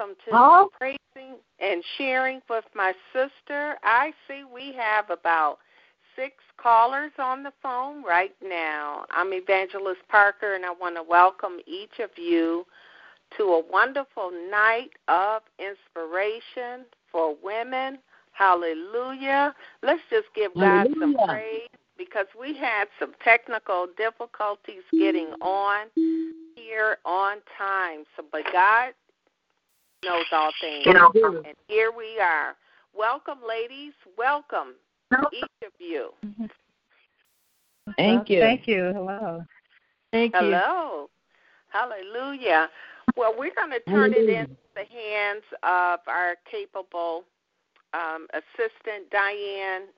Welcome to Oh. praising and sharing with my sister. I see we have about six callers on the phone right now. I'm Evangelist Parker, and I want to welcome each of you to a wonderful night of inspiration for women. Hallelujah. Let's just give God some praise because we had some technical difficulties getting on here on time. So, but God knows all things. And here we are. Welcome, ladies. Welcome, each of you. Thank you. Thank you. Hello. Thank you. Hello. Hallelujah. Well, we're going to turn it into the hands of our capable um, assistant, Diane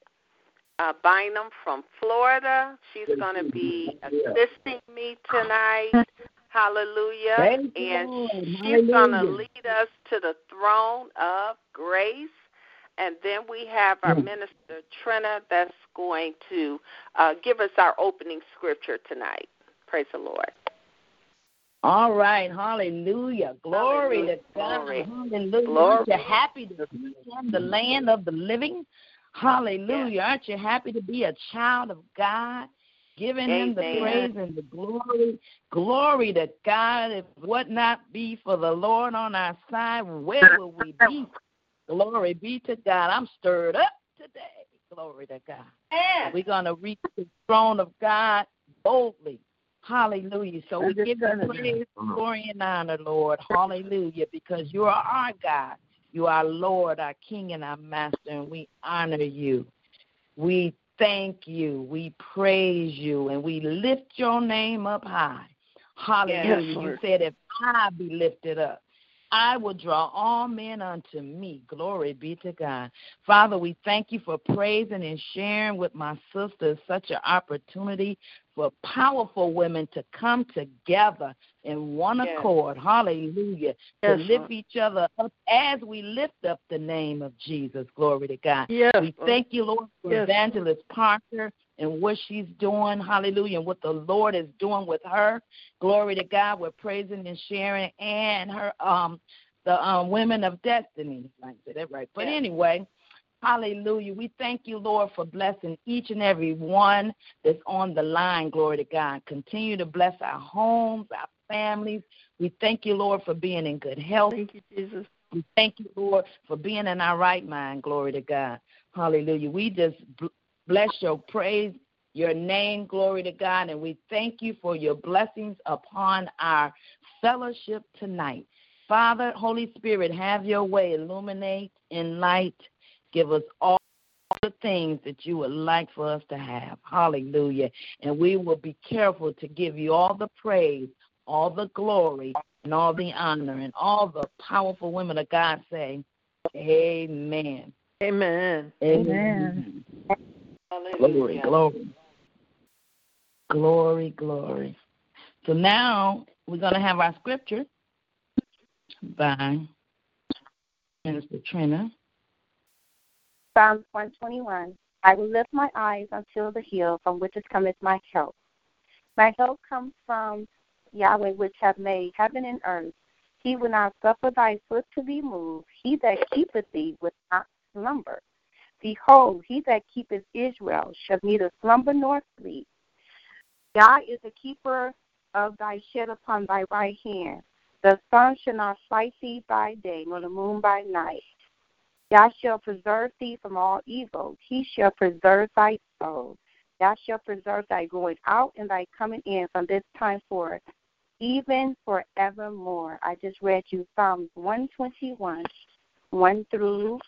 uh, Bynum from Florida. She's going to be assisting me tonight. Hallelujah. Thank and she's going to lead us to the throne of grace. And then we have our Mm. minister, Trina, that's going to uh, give us our opening scripture tonight. Praise the Lord. All right. Hallelujah. Glory Hallelujah. to God. Glory. Hallelujah. Glory. Aren't you happy to be in the land of the living? Hallelujah. Aren't you happy to be a child of God? Giving him the praise and the glory. Glory to God. If it would not be for the Lord on our side, where would we be? Glory be to God. I'm stirred up today. Glory to God. We're going to reach the throne of God boldly. Hallelujah. So we give you praise, glory, and honor, Lord. Hallelujah. Because you are our God. You are Lord, our King, and our Master, and we honor you. We thank you. We praise you, and we lift your name up high. Hallelujah. Yes, you said, if I be lifted up, I will draw all men unto me. Glory be to God. Father, we thank you for praising and sharing with my sisters such an opportunity for powerful women to come together in one Yes. accord. Hallelujah. Yes, to lift Lord. each other up as we lift up the name of Jesus. Glory to God. Yes. We thank you, Lord, for. Evangelist Parker and what she's doing. Hallelujah. And what the Lord is doing with her. Glory to God. We're praising and sharing and her um the um women of destiny. I said that right. But Yes. anyway, hallelujah. We thank you, Lord, for blessing each and every one that's on the line. Glory to God. Continue to bless our homes, our families. We thank you, Lord, for being in good health. Thank you, Jesus. We thank you, Lord, for being in our right mind. Glory to God. Hallelujah. We just bless your praise, your name. Glory to God. And we thank you for your blessings upon our fellowship tonight. Father, Holy Spirit, have your way. Illuminate, enlight, give us all the things that you would like for us to have. Hallelujah. And we will be careful to give you all the praise, all the glory, and all the honor, and all the powerful women of God say, Amen. Amen. Amen. Glory, glory. Glory, glory. So now we're going to have our scripture by Minister Trina. Psalms 121. I will lift my eyes until the hill from which is cometh my help. My help comes from Yahweh, which hath made heaven and earth. He will not suffer thy foot to be moved. He that keepeth thee will not slumber. Behold, he that keepeth Israel shall neither slumber nor sleep. Yah is the keeper of thy shed upon thy right hand. The sun shall not smite thee by day, nor the moon by night. Thou shall preserve thee from all evil. He shall preserve thy soul. Thou shalt preserve thy going out and thy coming in from this time forth, even forevermore. I just read you Psalms 121, 1 through 8.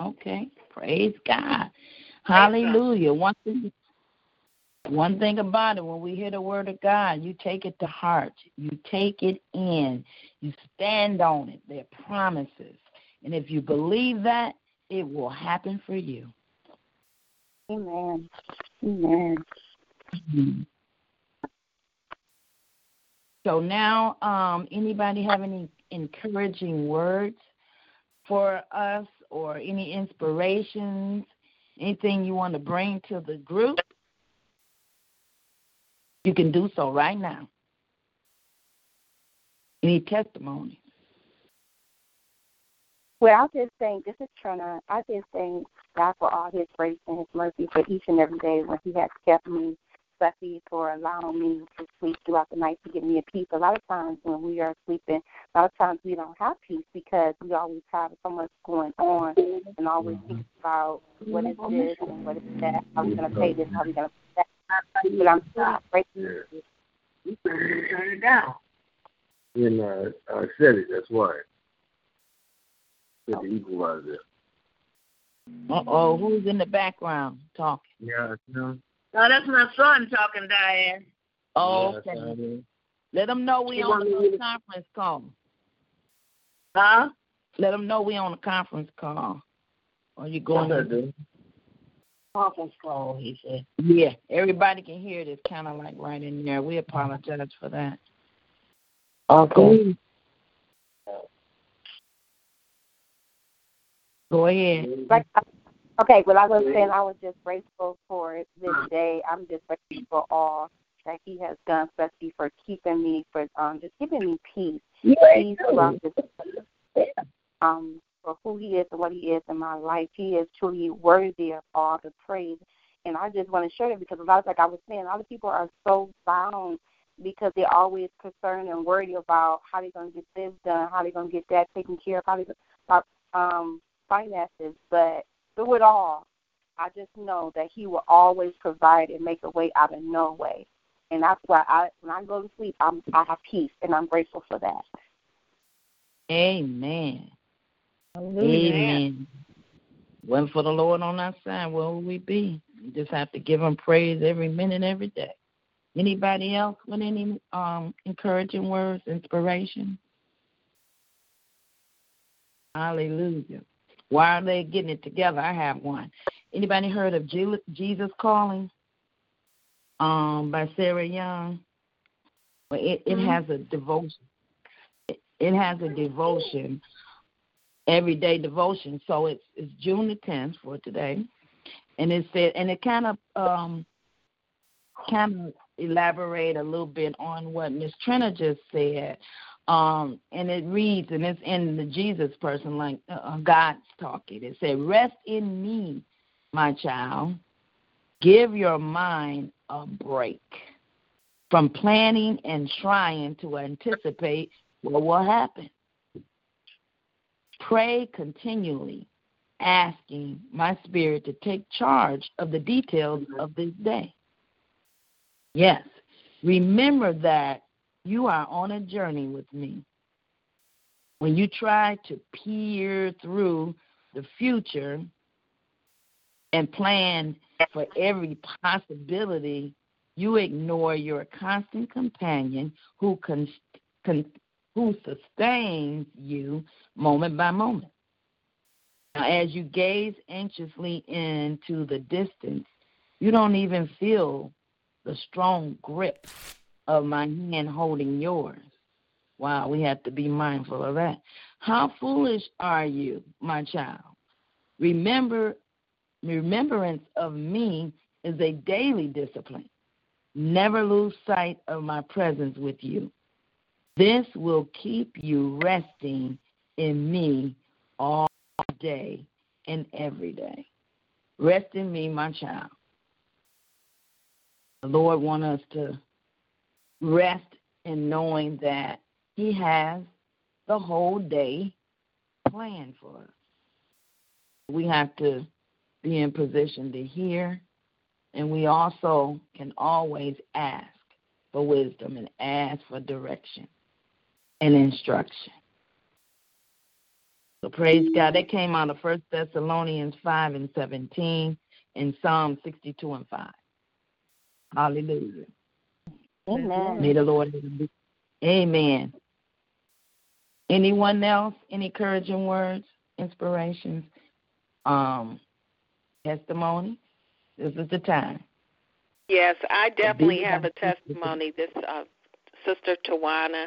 Okay. Praise God. Hallelujah. One thing one thing about it, when we hear the word of God, you take it to heart. You take it in. You stand on it. They're promises. And if you believe that, it will happen for you. Amen. Amen. So now, um, anybody have any encouraging words for us or any inspirations, anything you want to bring to the group? You can do so right now. Any testimonies? Well, I just thank this is Trina. I just thank God for all His grace and His mercy for each and every day when He has kept me, especially for allowing me to sleep throughout the night to give me a peace. A lot of times when we are sleeping, a lot of times we don't have peace because we always have so much going on and always think about what is this and what is that. How are we going to pay this? How are we going to pay that? But I'm so grateful. You turn it down. And uh, I said it. That's why. Said the equalizer. Uh oh, who's in the background talking? Yeah, no. No, that's my son talking, Diane. Oh, okay. I Let them know we She on wanted me a conference call. Huh? Let them know we on a conference call. Are you going? What's that. Conference call, he said. Yeah, everybody can hear it. It's kind of like right in there. We apologize for that. Okay. Go ahead. Okay, well, I was saying I was just grateful for this day. I'm just grateful for all that He has done, especially for keeping me, for um, just giving me peace, peace throughout this, um, for who He is and what He is in my life. He is truly worthy of all the praise. And I just want to share it because a lot of, like I was saying, a lot of people are so bound because they're always concerned and worried about how they're going to get this done, how they're going to get that taken care of, how they're about um, finances. But through it all, I just know that He will always provide and make a way out of no way. And that's why I, when I go to sleep, I'm, I have peace, and I'm grateful for that. Amen. Amen. Wasn't for the Lord on our side, where would we be? We just have to give Him praise every minute, every day. Anybody else with any um, encouraging words, inspiration? Hallelujah. While they're getting it together, I have one. Anybody heard of Jesus Calling um, by Sarah Young? Well, it, it has a devotion. It, it has a devotion, everyday devotion. So it's it's June the tenth for today, and it said, and it kind of um, kind of elaborate a little bit on what Miss Trina just said. Um, and it reads, and it's in the Jesus person, like uh, God's talking. It said, "Rest in me, my child. Give your mind a break from planning and trying to anticipate what will happen. Pray continually, asking my spirit to take charge of the details of this day. Yes, remember that you are on a journey with me. When you try to peer through the future and plan for every possibility, you ignore your constant companion who con- con- who sustains you moment by moment. Now, as you gaze anxiously into the distance, you don't even feel the strong grip of my hand holding yours. Wow, we have to be mindful of that. How foolish are you, my child? Remember, remembrance of me is a daily discipline. Never lose sight of my presence with you. This will keep you resting in me all day and every day. Rest in me, my child. The Lord wants us to rest in knowing that He has the whole day planned for us. We have to be in position to hear, and we also can always ask for wisdom and ask for direction and instruction. So praise God. That came out of First Thessalonians 5 and 17 and Psalm 62 and 5. Hallelujah. Amen. May the Lord. Amen. Anyone else? Any encouraging words, inspirations, um, testimony? This is the time. Yes, I definitely have a testimony. This uh, Sister Tawana,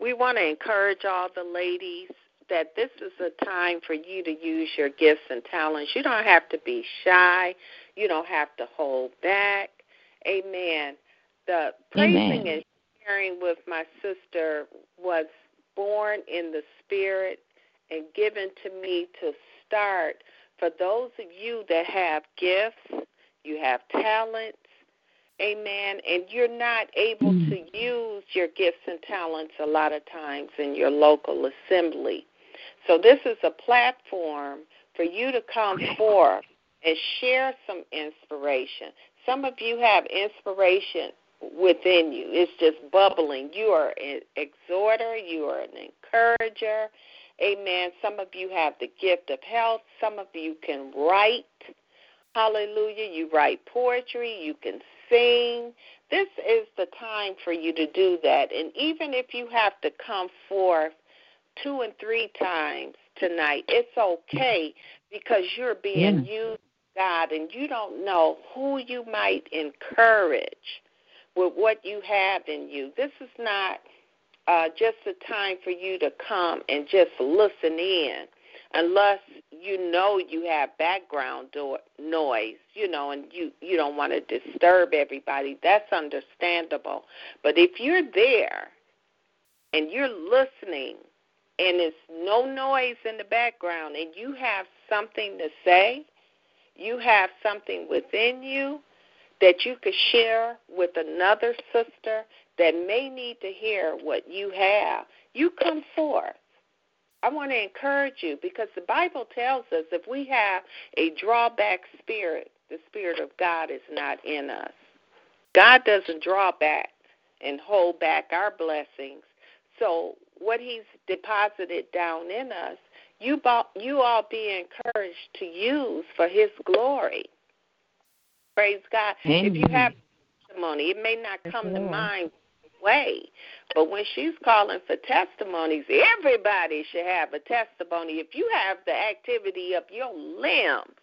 we want to encourage all the ladies that this is a time for you to use your gifts and talents. You don't have to be shy. You don't have to hold back. Amen. The praising Amen. and sharing with my sister was born in the spirit and given to me to start for those of you that have gifts, you have talents, amen, and you're not able Mm. to use your gifts and talents a lot of times in your local assembly. So this is a platform for you to come forth and share some inspiration. Some of you have inspiration within you. It's just bubbling. You are an exhorter, you are an encourager. Amen. Some of you have the gift of health. Some of you can write. Hallelujah. You write poetry, you can sing. This is the time for you to do that. And even if you have to come forth two and three times tonight, it's okay because you're being used, God, and you don't know who you might encourage with what you have in you. This is not uh, just a time for you to come and just listen in, unless you know you have background do- noise, you know, and you you don't want to disturb everybody. That's understandable. But if you're there and you're listening and it's no noise in the background and you have something to say, you have something within you that you could share with another sister that may need to hear what you have, you come forth. I want to encourage you because the Bible tells us if we have a drawback spirit, the Spirit of God is not in us. God doesn't draw back and hold back our blessings. So, what He's deposited down in us, you, you all be encouraged to use for His glory. Praise God. Amen. If you have testimony, it may not come to mind way. But when she's calling for testimonies, everybody should have a testimony. If you have the activity of your limbs,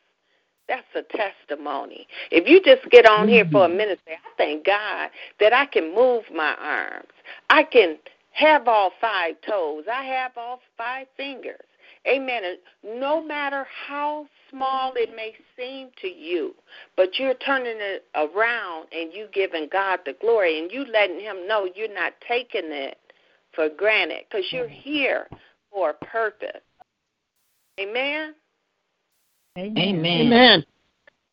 that's a testimony. If you just get on here for a mm-hmm. minute say, I thank God that I can move my arms. I can have all five toes. I have all five fingers. Amen. And no matter how small it may seem to you, but you're turning it around and you giving God the glory and you letting Him know you're not taking it for granted because you're here for a purpose. Amen. Amen. Amen.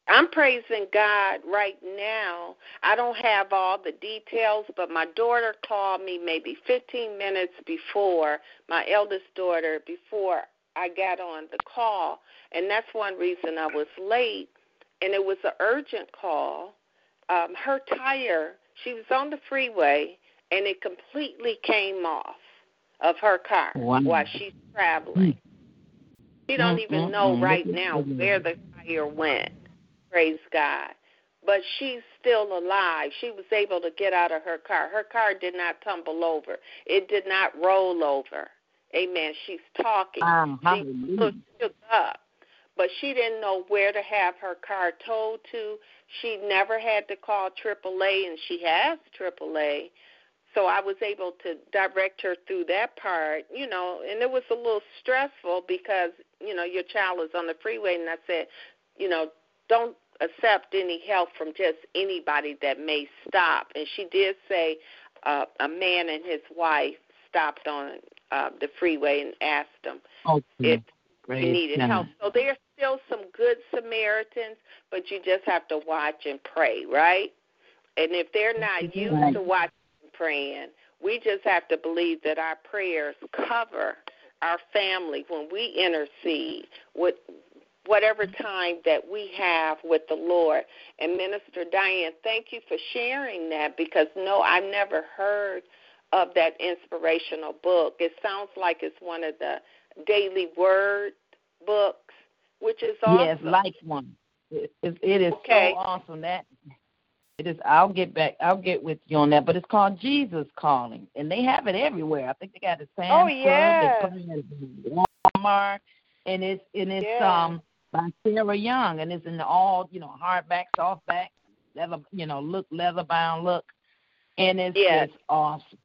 I'm praising God right now. I don't have all the details, but my daughter called me maybe 15 minutes before, my eldest daughter, before I got on the call, and that's one reason I was late. And it was an urgent call. Um, her tire, she was on the freeway, and it completely came off of her car Wow. while she's traveling. Hmm. She don't mm, even mm, know mm. right now where the tire went. Praise God. But she's still alive. She was able to get out of her car. Her car did not tumble over. It did not roll over. Amen. She's talking. Wow, She looked shook up. But she didn't know where to have her car towed to. She never had to call AAA, and she has AAA. So I was able to direct her through that part, you know, and it was a little stressful because, you know, your child is on the freeway, and I said, you know, don't accept any help from just anybody that may stop. And she did say uh, a man and his wife stopped on uh, the freeway and asked them Okay. if Praise you needed God. help. So there's still some good Samaritans, but you just have to watch and pray, right? And if they're not used Right. to watching and praying, we just have to believe that our prayers cover our family when we intercede with whatever time that we have with the Lord. And Minister Diane, thank you for sharing that because no, I've never heard of that inspirational book. It sounds like it's one of the daily word books, which is awesome. Yes, like one. It, it, it is Okay. so awesome that it is. I'll get back. I'll get with you on that. But it's called Jesus Calling, and they have it everywhere. I think they got it at Sam's Oh, Club. yes. They put it in Walmart, and it's and it's Yes. um by Sarah Young, and it's in all you know hardback, softback, leather you know look leather bound look, and it's Yes. just awesome.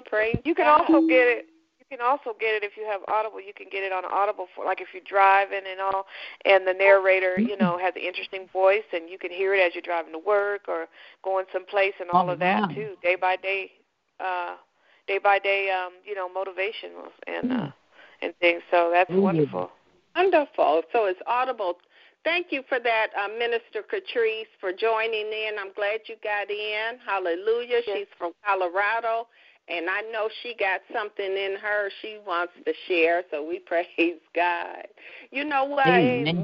Praise You can God. also get it. You can also get it if you have Audible. You can get it on Audible for like if you're driving and all, and the narrator, you know, has an interesting voice, and you can hear it as you're driving to work or going someplace, and all Oh, of that wow. too, day by day, uh, day by day, um, you know, motivationals and uh, and things. So that's Ooh. wonderful. Wonderful. So it's audible. Thank you for that, uh, Minister Catrice, for joining in. I'm glad you got in. Hallelujah. She's from Colorado, and I know she got something in her she wants to share, so we praise God. You know what? Amen.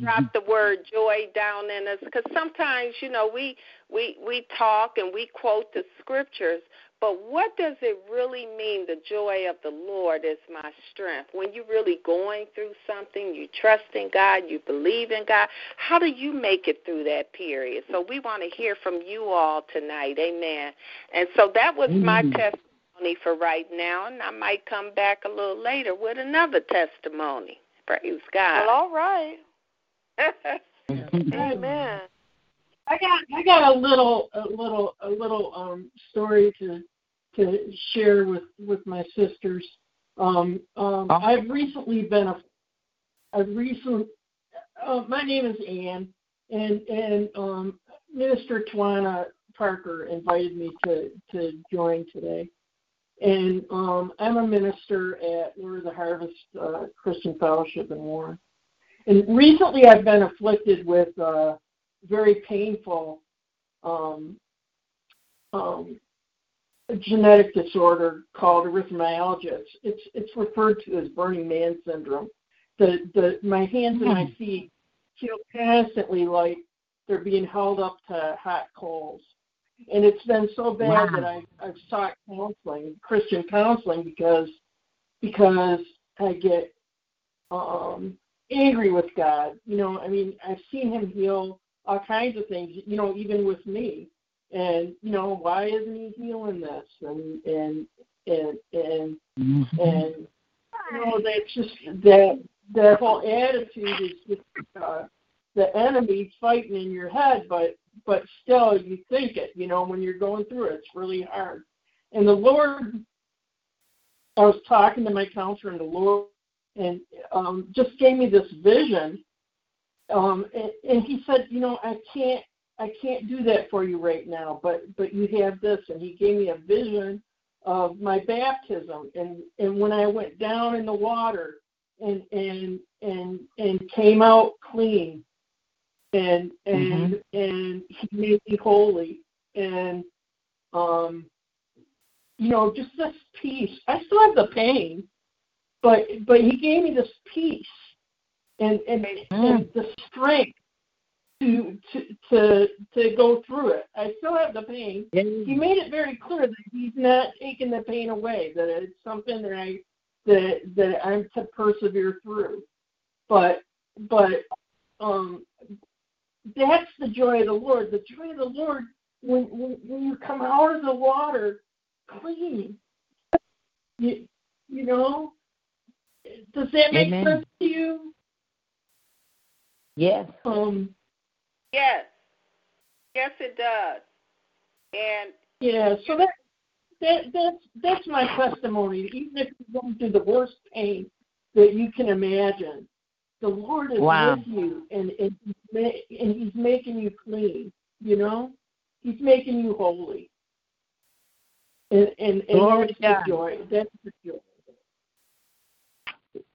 Drop mm-hmm. the word joy down in us because sometimes, you know, we, we, we talk and we quote the scriptures, but what does it really mean? The joy of the Lord is my strength. When you're really going through something, you trust in God, you believe in God, how do you make it through that period? So we want to hear from you all tonight. Amen. And so that was my Mm. testimony for right now, and I might come back a little later with another testimony. Praise God. Well, all right. Amen. I got I got a little a little a little um story to to share with with my sisters. Um um Oh. I've recently been a I've recently uh, my name is Ann and and um Minister Twana Parker invited me to to join today. And um I'm a minister at Lord of the Harvest uh, Christian Fellowship in Warren. And recently I've been afflicted with uh very painful um, um, genetic disorder called erythromelalgia. It's, it's it's referred to as Burning Man syndrome. The the my hands and my feet feel constantly like they're being held up to hot coals, and it's been so bad that Wow. I I've sought counseling, Christian counseling, because because I get um angry with God. You know, I mean, I've seen him heal all kinds of things, you know, even with me. And, you know, why isn't he healing this? And and and and and you know, that's just that that whole attitude is just uh the enemy fighting in your head, but but still you think it, you know, when you're going through it, it's really hard. And the Lord I was talking to my counselor and the Lord and um, just gave me this vision. Um, and, and he said, you know, I can't, I can't do that for you right now, but but you have this. And he gave me a vision of my baptism, and and when I went down in the water, and and and and came out clean, and and and he made me holy, and um, you know, just this peace. I still have the pain, but but he gave me this peace and and, and the strength to to to to go through it. I still have the pain. He made it very clear that he's not taking the pain away. That it's something that I that that I'm to persevere through. But but um that's the joy of the Lord. The joy of the Lord when when, when you come out of the water clean. You you know does that make Amen. sense to you? Yes. Um, Yes. Yes, it does. And yeah, so that that that's that's my testimony. Even if you're going through the worst pain that you can imagine, the Lord is Wow. with you, and and he's, ma- and he's making you clean. You know, He's making you holy. And and, and Glory that's to God. the joy. That's the joy.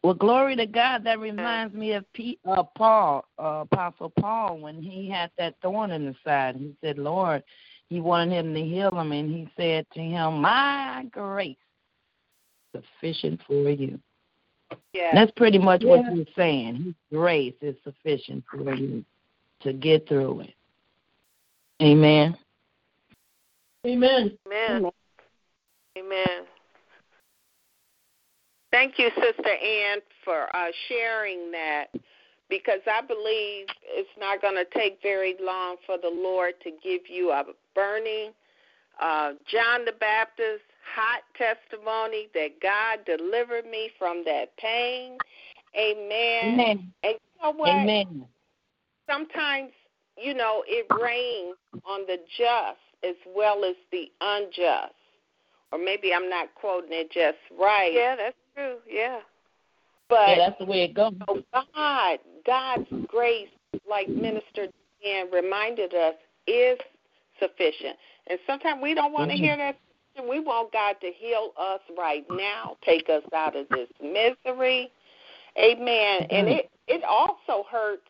Well, glory to God. That reminds me of P, uh, Paul, uh, Apostle Paul, when he had that thorn in the side. He said, Lord, he wanted him to heal him, and he said to him, My grace is sufficient for you. yeah. That's pretty much what Yeah. he's saying. His grace is sufficient for you to get through it. Amen. Amen. Amen. Amen. Thank you, Sister Ann, for uh, sharing that because I believe it's not going to take very long for the Lord to give you a burning uh, John the Baptist hot testimony that God delivered me from that pain. Amen. Amen. And you know what? Amen. sometimes you know it rains on the just as well as the unjust or maybe I'm not quoting it just right. Yeah, that's true. Yeah. But yeah, that's the way it goes. God, God's grace, like Minister Dan reminded us, is sufficient. And sometimes we don't want to hear that. We want God to heal us right now, take us out of this misery. Amen. And mm-hmm. it it also hurts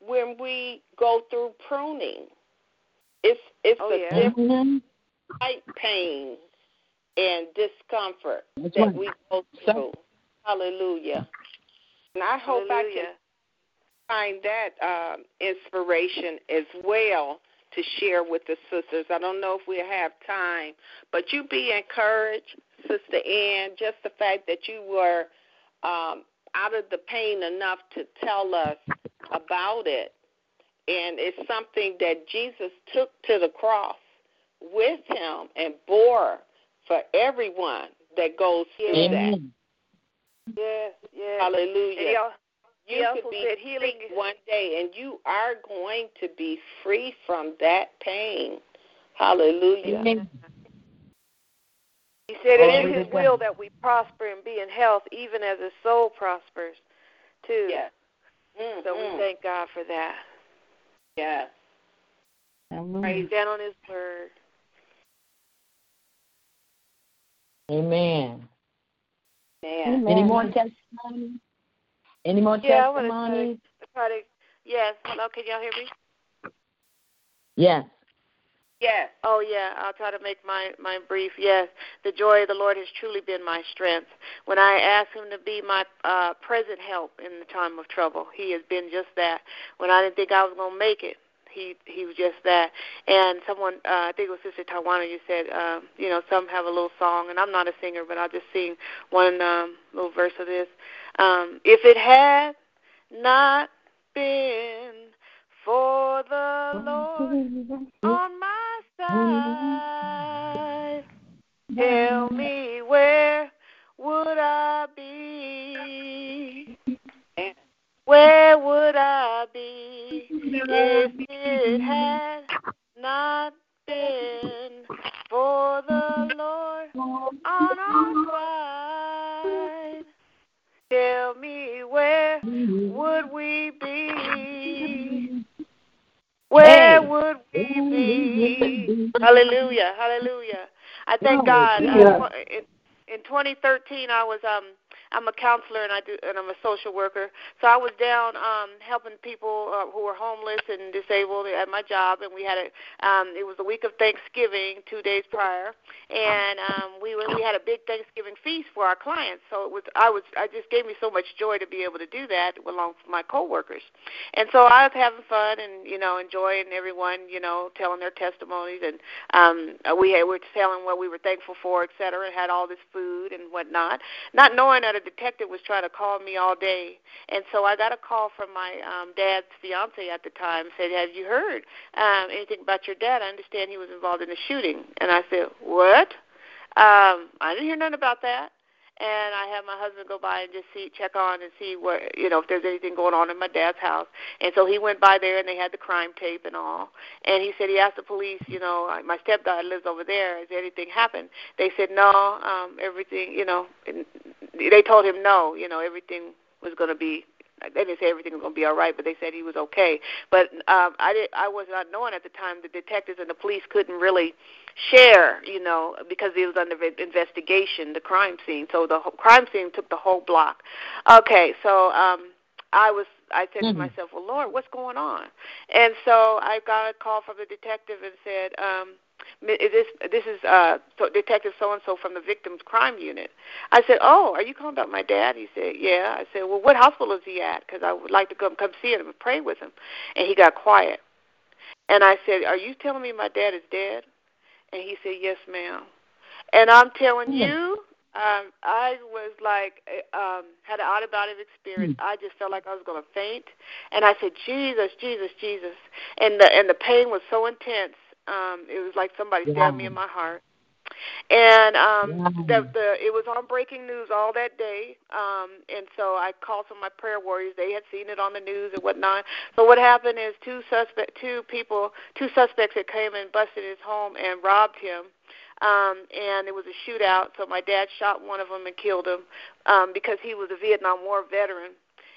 when we go through pruning. It's it's oh, a yeah. different mm-hmm. type pain and discomfort That's that right. we go through. Hallelujah. And I hope I can find that um, inspiration as well to share with the sisters. I don't know if we have time, but you be encouraged, Sister Ann, just the fact that you were um, out of the pain enough to tell us about it. And it's something that Jesus took to the cross with him and bore for everyone that goes through that. Yes, yes. Hallelujah. And he, al- he you also could be said healing sick one day and you are going to be free from that pain. Hallelujah. Amen. He said it Glory is to His will that we prosper and be in health, even as His soul prospers, too. Yes. Mm, So we mm. thank God for that. Yes. Praise down on His word. Amen. Amen. Any more testimonies? Any more Yeah, I want to try to. Yes. Hello, can y'all hear me? Yes. Yes. Oh yeah, I'll try to make my my brief. Yes, the joy of the Lord has truly been my strength. When I asked Him to be my uh, present help in the time of trouble, He has been just that. When I didn't think I was gonna make it, He He was just that. And someone, uh, I think it was Sister Tawana, you said, um, you know, some have a little song, and I'm not a singer, but I'll just sing one um, little verse of this. Um, if it had not been for the Lord on my side. Tell me where would I be? Where would if it had not been for the Lord on our side? Tell me where would we be? Where would we be? Hallelujah, hallelujah. I thank God. Uh, in, in 2013, I was um I'm a counselor and I do and I'm a social worker. So I was down um helping people uh, who were homeless and disabled at my job, and we had a um it was the week of Thanksgiving, two days prior, and um we were, we had a big Thanksgiving feast for our clients. So it was I was I just gave me so much joy to be able to do that along with my coworkers, and so I was having fun and you know enjoying everyone you know telling their testimonies and um we had, we were telling what we were thankful for, et cetera, and had all this food and whatnot, not knowing that a detective was trying to call me all day. And so I got a call from my um dad's fiance at the time said, "Have you heard um anything about your dad? I understand he was involved in a shooting." And I said, "What?" Um, I didn't hear nothing about that. And I had my husband go by and just see, check on and see what, you know, if there's anything going on in my dad's house. And so he went by there and they had the crime tape and all. And he said he asked the police, you know, my stepdad lives over there. Has anything happened? They said no, um, everything, you know. They told him no, you know, everything was going to be they didn't say everything was going to be all right, but they said he was okay. But um, I did. I was not knowing at the time the detectives and the police couldn't really share, you know, because it was under investigation, the crime scene. So the whole, crime scene took the whole block. Okay, so um, I was. I said Mm-hmm. to myself, "Well, Lord, what's going on?" And so I got a call from the detective and said. um this this is uh so detective so and so from the victims crime unit. I said oh are you calling about my dad? He said yeah. I said well what hospital is he at? Because i would like to come come see him and pray with him. And he got quiet. And i said are you telling me my dad is dead? And he said yes ma'am. And i'm telling you um i was like um had an out of body experience. I just felt like i was going to faint. And i said jesus jesus jesus. And the and the pain was so intense um, it was like somebody stabbed me in my heart. And um the the it was on breaking news all that day. Um and so I called some of my prayer warriors. They had seen it on the news and whatnot. So what happened is two suspect two people two suspects that came and busted his home and robbed him um, and it was a shootout. So my dad shot one of them and killed him um, because he was a Vietnam War veteran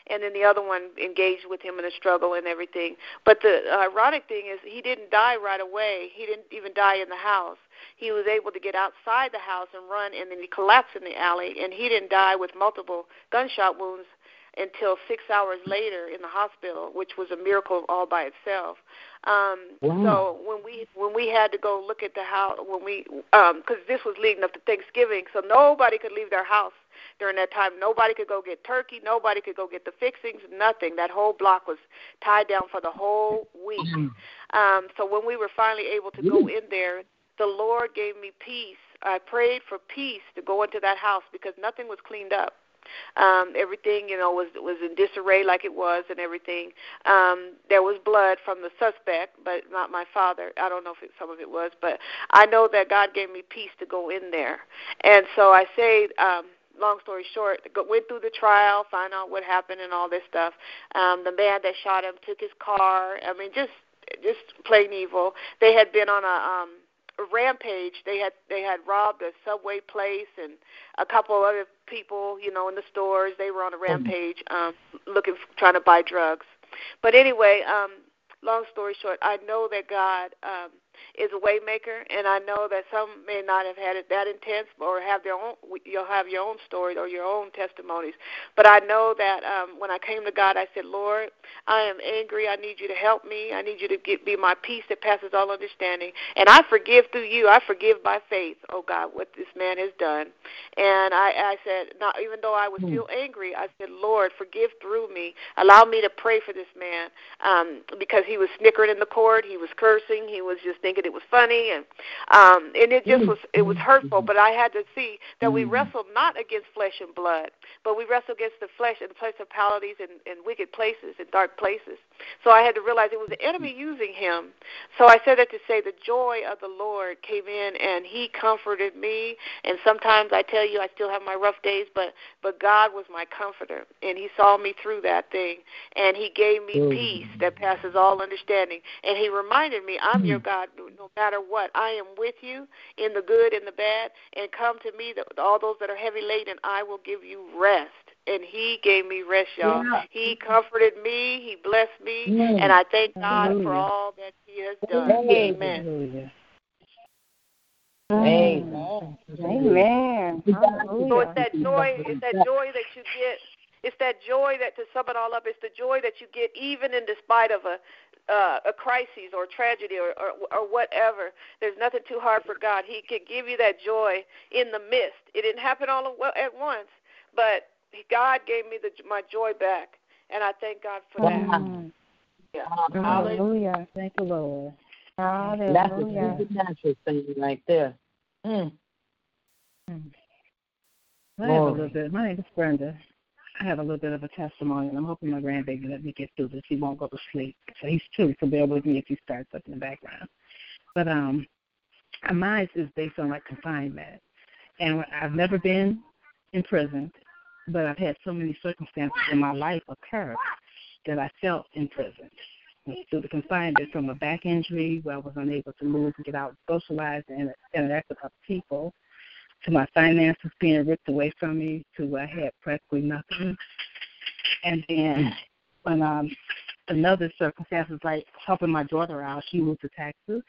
and then the other one engaged with him in a struggle and everything. But the ironic thing is, he didn't die right away. He didn't even die in the house. He was able to get outside the house and run, and then he collapsed in the alley, and he didn't die with multiple gunshot wounds until six hours later in the hospital, which was a miracle all by itself. Um, wow. So when we when we had to go look at the house, when we because um, this was leading up to Thanksgiving, so nobody could leave their house during that time. Nobody could go get turkey. Nobody could go get the fixings. Nothing. That whole block was tied down for the whole week. Mm. Um, so when we were finally able to go in there, the Lord gave me peace. I prayed for peace to go into that house because nothing was cleaned up. Um, everything, you know, was was in disarray like it was, and everything. Um, there was blood from the suspect, but not my father. I don't know if it, some of it was, but I know that God gave me peace to go in there, and so I say. Um, long story short, went through the trial, find out what happened and all this stuff. Um, the man that shot him took his car. I mean, just just plain evil. They had been on a um rampage. They had they had robbed a subway place and a couple other people, you know, in the stores. They were on a rampage, um, looking trying to buy drugs. But anyway, um, long story short, I know that God um, is a waymaker, and I know that some may not have had it that intense or have their own. You'll have your own story or your own testimonies, but I know that um, when I came to God, I said, Lord, I am angry. I need you to help me. I need you to get, be my peace that passes all understanding, and I forgive through you. I forgive by faith, oh God, what this man has done. And I, I said, not even though I was hmm. still angry, I said, Lord, forgive through me. Allow me to pray for this man um, because he was snickering in the court. He was cursing. He was just thinking it was funny and um and it just mm-hmm. was it was hurtful mm-hmm. but i had to see that we mm-hmm. wrestled not against flesh and blood but we wrestled against the flesh and principalities and, and wicked places and dark places so i had to realize it was the enemy using him. So i said that to say the joy of the lord came in and he comforted me. And sometimes i tell you i still have my rough days but but god was my comforter and he saw me through that thing. And he gave me mm. peace that passes all understanding. And he reminded me i'm your mm. god no matter what. I am with you in the good and the bad, and come to me, all those that are heavy laden, I will give you rest. And he gave me rest, y'all. Yeah. He comforted me. He blessed me, yeah. and I thank God Hallelujah. for all that He has done. Amen. Amen. Amen. So it's that joy. It's that joy that you get. It's that joy that to sum it all up, it's the joy that you get even in despite of a uh, a crisis or tragedy or, or or whatever. There's nothing too hard for God. He can give you that joy in the midst. It didn't happen all at once, but God gave me the, my joy back, and I thank God for that. Yeah. Hallelujah. Thank you, Lord. Hallelujah. That's a supernatural thing right there. Mm. Mm. I have a little bit. My name is Brenda. I have a little bit of a testimony, and I'm hoping my grandbaby let me get through this. He won't go to sleep. So he's two, so bear with me if he starts up in the background. But um, mine is based on like confinement, and I've never been in prison, but I've had so many circumstances in my life occur that I felt in prison. Through the confinement from a back injury where I was unable to move and get out and socialize and interact with other people, to my finances being ripped away from me to I had practically nothing. And then when um another circumstance was like helping my daughter out, she moved to Texas.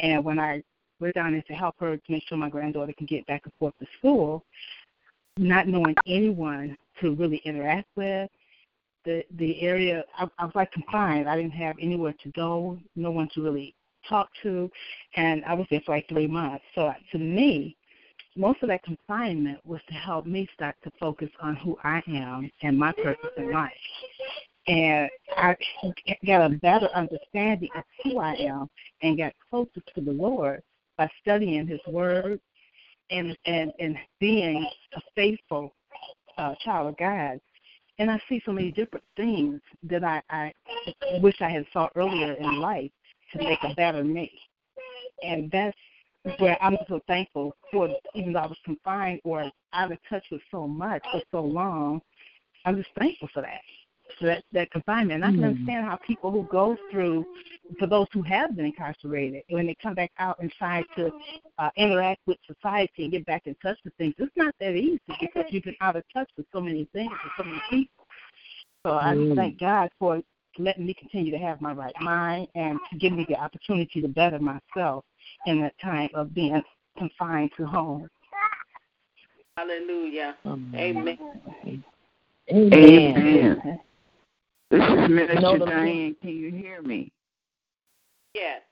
And when I went down there to help her to make sure my granddaughter can get back and forth to school, not knowing anyone to really interact with, the the area I, I was like confined. I didn't have anywhere to go, no one to really talk to, and I was there for like three months. So uh, to me, most of that confinement was to help me start to focus on who I am and my purpose in life. And I got a better understanding of who I am and got closer to the Lord by studying His Word and and and being a faithful uh, child of God. And I see so many different things that I, I wish I had saw earlier in life to make a better me. And that's where I'm so thankful for, even though I was confined or out of touch with so much for so long, I'm just thankful for that. That, that confinement. And I can Mm. understand how people who go through, for those who have been incarcerated, when they come back out and try to uh, interact with society and get back in touch with things, it's not that easy because you've been out of touch with so many things and so many people. So I Mm. thank God for letting me continue to have my right mind and to give me the opportunity to better myself in that time of being confined to home. Hallelujah. Amen. Amen. This is Minister No, Dianne. Can you hear me? Yes.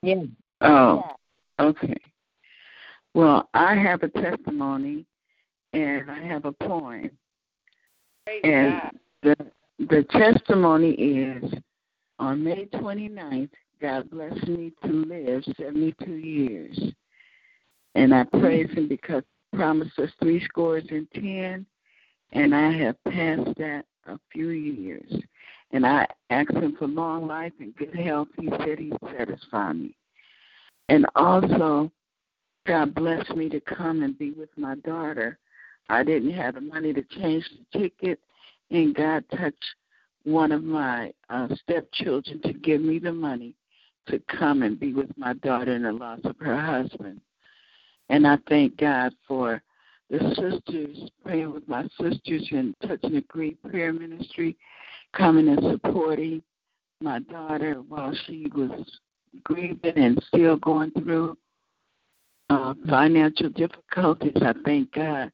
Yeah. Oh, okay. Well, I have a testimony and I have a poem. Praise And God. the the testimony is on May 29th, God blessed me to live 72 years. And I praise Him because He promised us three scores and ten, and I have passed that a few years. And I asked Him for long life and good health. He said He'd satisfy me. And also, God blessed me to come and be with my daughter. I didn't have the money to change the ticket, and God touched one of my uh, stepchildren to give me the money to come and be with my daughter in the loss of her husband. And I thank God for the sisters, praying with my sisters and touching the great prayer ministry, coming and supporting my daughter while she was grieving and still going through uh, financial difficulties. I thank God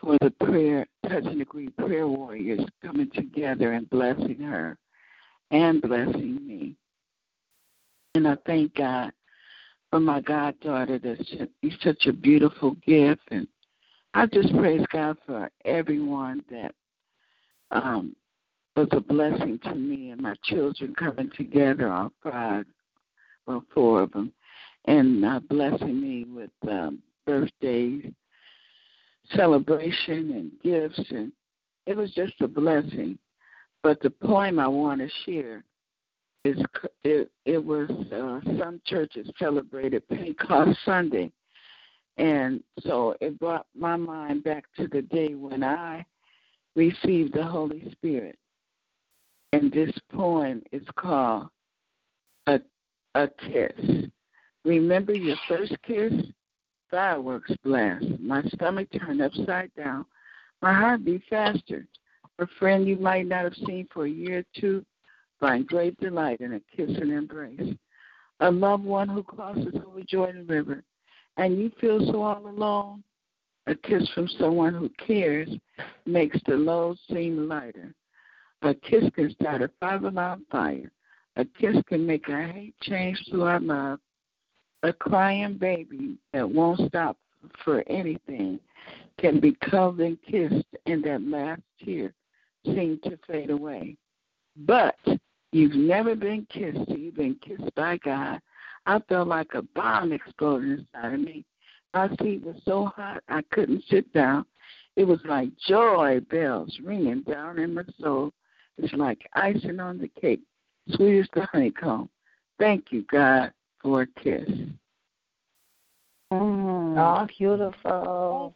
for the prayer, touching the great prayer warriors coming together and blessing her and blessing me. And I thank God for my goddaughter that's such a beautiful gift and I just praise God for everyone that um was a blessing to me and my children coming together on five well four of them and uh, blessing me with um birthdays celebration and gifts and it was just a blessing. But the poem i want to share is it, it was uh, some churches celebrated pentecost sunday. And so it brought my mind back to the day when i received the holy spirit and this poem is called a, a kiss remember your first kiss fireworks blast. My stomach turned upside down. My heart beat faster. A friend you might not have seen for a year or two find great delight in a kiss and embrace. A loved one who crosses over Jordan River and you feel so all alone. A kiss from someone who cares makes the load seem lighter. A kiss can start a five alarm fire. A kiss can make our hate change to our love a crying baby that won't stop for anything can be cuddled and kissed, and that last tear seems to fade away. But you've never been kissed, you've been kissed by God. I felt like a bomb exploded inside of me. My seat was so hot I couldn't sit down. It was like joy bells ringing down in my soul. It's like icing on the cake, sweet as the honeycomb. Thank you, God, for a kiss. Mm, oh, beautiful.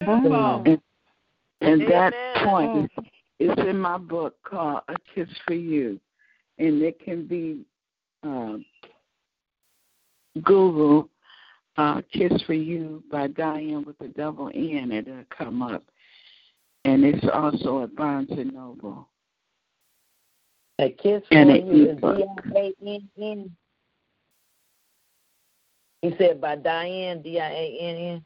And, and that point is, is in my book called A Kiss for You. And it can be um, Google uh, Kiss for You by Dianne with a double N. It'll come up. And it's also at Barnes and Noble. A kiss And for an you is. D-I-A-N-N. He said by Dianne, D-I-A-N-N.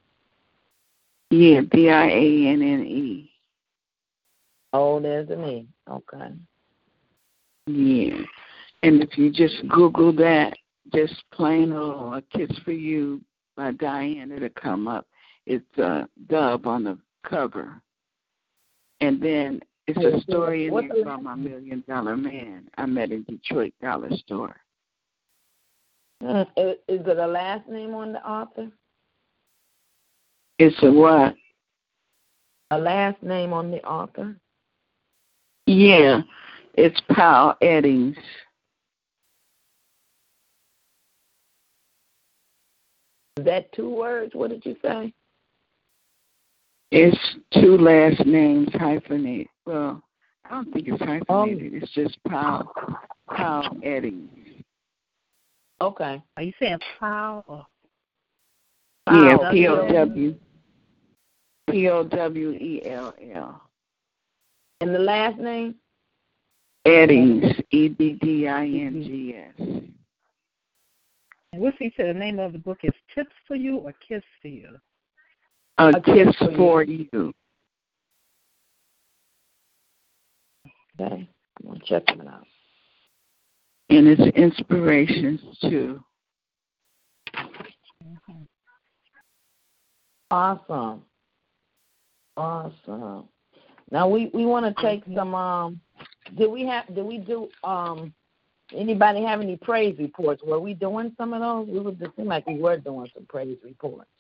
Yeah, D I A N N E. Oh, there's an E. Okay. Yeah. And if you just Google that, just plain old A Kiss for You by Dianne, it'll come up. It's a dub on the cover. And then it's a story in there about my million dollar man I met in Detroit Dollar Store. Mm, Is is it a last name on the author? It's a what? A last name on the author? Yeah. It's Powell Eddings. Is that two words? What did you say? It's two last names hyphenated. Well, I don't think it's um, hyphenated. It's just Powell, Powell Eddings. Okay. Are you saying Powell or? Yeah, P O W. P O W E L L. And the last name? Eddings, E D D I N G S. And what's he said? The name of the book is Tips for You or Kiss for You? A A kiss Kiss for for you. Okay. I'm gonna check it out. And it's inspirations too. Awesome. Awesome. Now we we want to take some. Um, did we have? Did we do? Um, anybody have any praise reports? Were we doing some of those? We would. It seemed like we were doing some praise reports.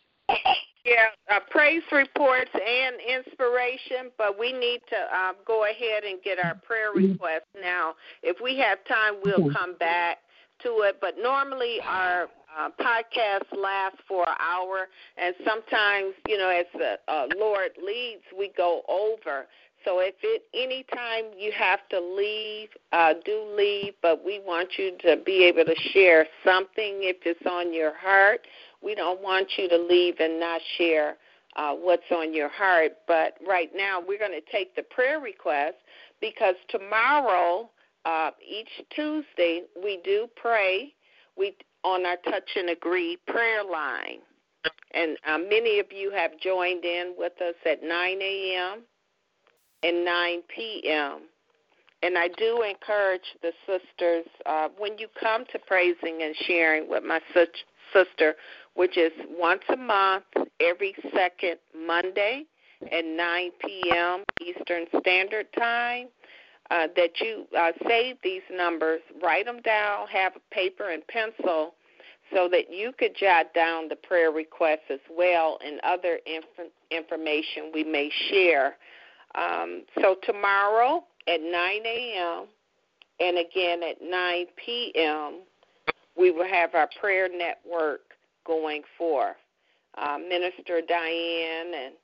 Yeah, uh, praise reports and inspiration, but we need to um, go ahead and get our prayer requests now. If we have time, we'll come back to it. But normally our uh, podcast lasts for an hour, and sometimes, you know, as the uh, Lord leads, we go over. So if it any time you have to leave, uh, do leave. But we want you to be able to share something if it's on your heart. We don't want you to leave and not share uh, what's on your heart. But right now, we're going to take the prayer request because tomorrow, uh, each Tuesday, we do pray. We on our touch and agree prayer line, and uh, many of you have joined in with us at 9 a.m. and 9 p.m. And I do encourage the sisters uh, when you come to praising and sharing with my sister, which is once a month, every second Monday at 9 p.m. Eastern Standard Time, uh, that you uh, save these numbers, write them down, have a paper and pencil, so that you could jot down the prayer requests as well and other inf- information we may share. Um, so tomorrow at 9 a.m. and again at 9 p.m. we will have our prayer network going forth. Uh, Minister Dianne and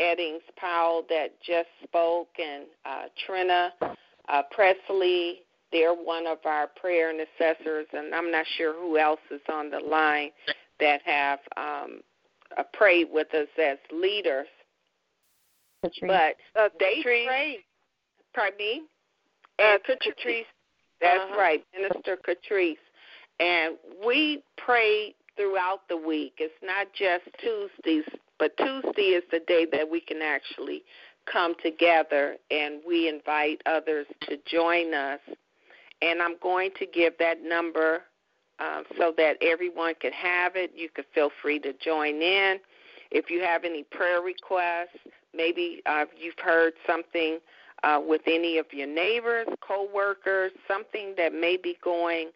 Eddings Powell that just spoke, and uh, Trina uh, Presley. They're one of our prayer intercessors, and I'm not sure who else is on the line that have um, uh, prayed with us as leaders. But uh, they prayed. Pardon me? Uh, Catrice. That's Uh-huh. right, Minister Catrice. And we pray throughout the week. It's not just Tuesdays, but Tuesday is the day that we can actually come together and we invite others to join us. And I'm going to give that number um, so that everyone can have it. You can feel free to join in. If you have any prayer requests, maybe uh, you've heard something uh, with any of your neighbors, coworkers, something that may be going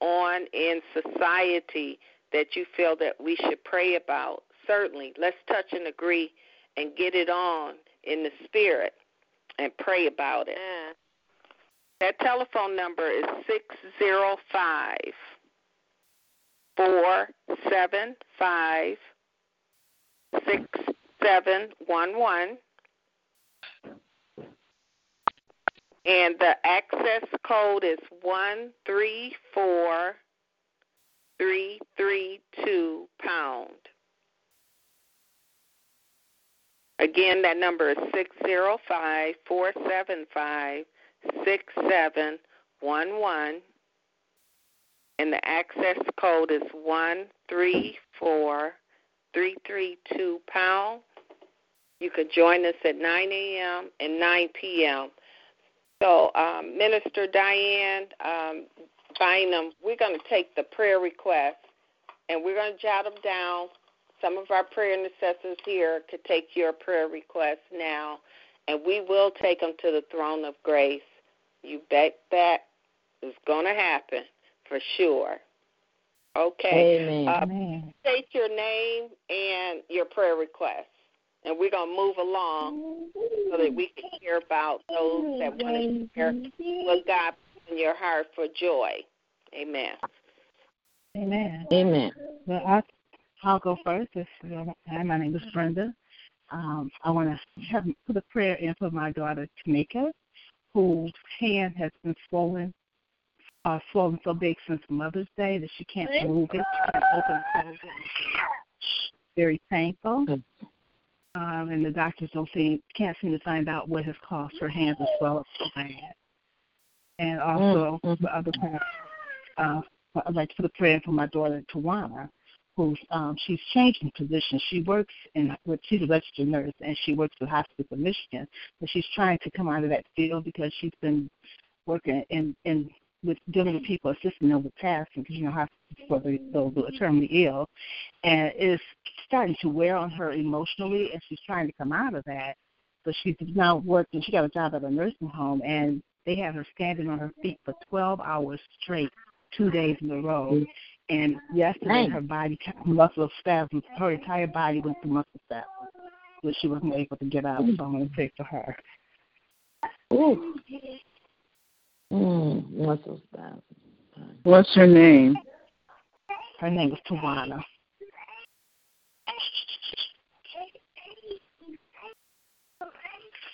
on in society that you feel that we should pray about. Certainly, let's touch and agree and get it on in the spirit and pray about it. That telephone number is six zero five four seven five six seven one one. And the access code is one three four three three two pound. Again, that number is six zero five four seven five six seven one one, and the access code is one three four three three two pound. You could join us at 9 a.m. and 9 p.m. So, um, Minister Diane um, Bynum, we're going to take the prayer requests and we're going to jot them down. Some of our prayer intercessors here could take your prayer requests now, and we will take them to the throne of grace. You bet that is going to happen for sure. Okay. Amen. Uh, Amen. state your name and your prayer request, and we're going to move along so that we can hear about those that want to share what God put in your heart for joy. Amen. Amen. Amen. Well, I'll, I'll go first. If you don't- Hi, my name is Brenda. Um, I want to have put a prayer in for my daughter Tamika, whose hand has been swollen, uh, swollen so big since Mother's Day that she can't move it, she can't open it. Very painful. Um, and the doctors don't seem can't seem to find out what has caused her hand to swell up so bad. And also the other part, uh, like to put a prayer for my daughter Tawana, who's um, she's changing positions. She works in she's a registered nurse and she works for Hospice of Michigan, but she's trying to come out of that field because she's been working in in with dealing with people assisting them with passing because you know hospice for the those who are terminally ill, and it's starting to wear on her emotionally, and she's trying to come out of that. So she's now working. She got a job at a nursing home, and they had her standing on her feet for 12 hours straight, two days in a row. And yesterday, Dang. her body, muscle spasms, her entire body went through muscle spasms, but she wasn't able to get out. So I'm going to pray for her. Ooh. Mm, muscle spasm. What's her name? Her name is Tawana.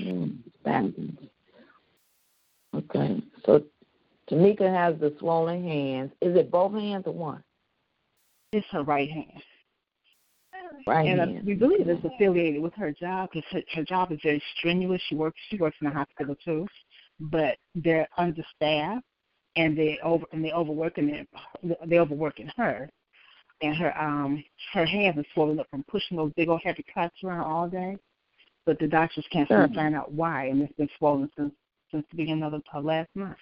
Mm, spasms. Okay. So Tamika has the swollen hands. Is it both hands or one? It's her right hand. Right and uh, hand. we believe it's affiliated with her job because her, her job is very strenuous. She works she works in a hospital too, but they're understaffed and they over and they overworking it. They overworking her, and her um her hands are swollen up from pushing those big old heavy cuts around all day. But the doctors can't Sure. find out why, and it's been swollen since since the beginning of the last month.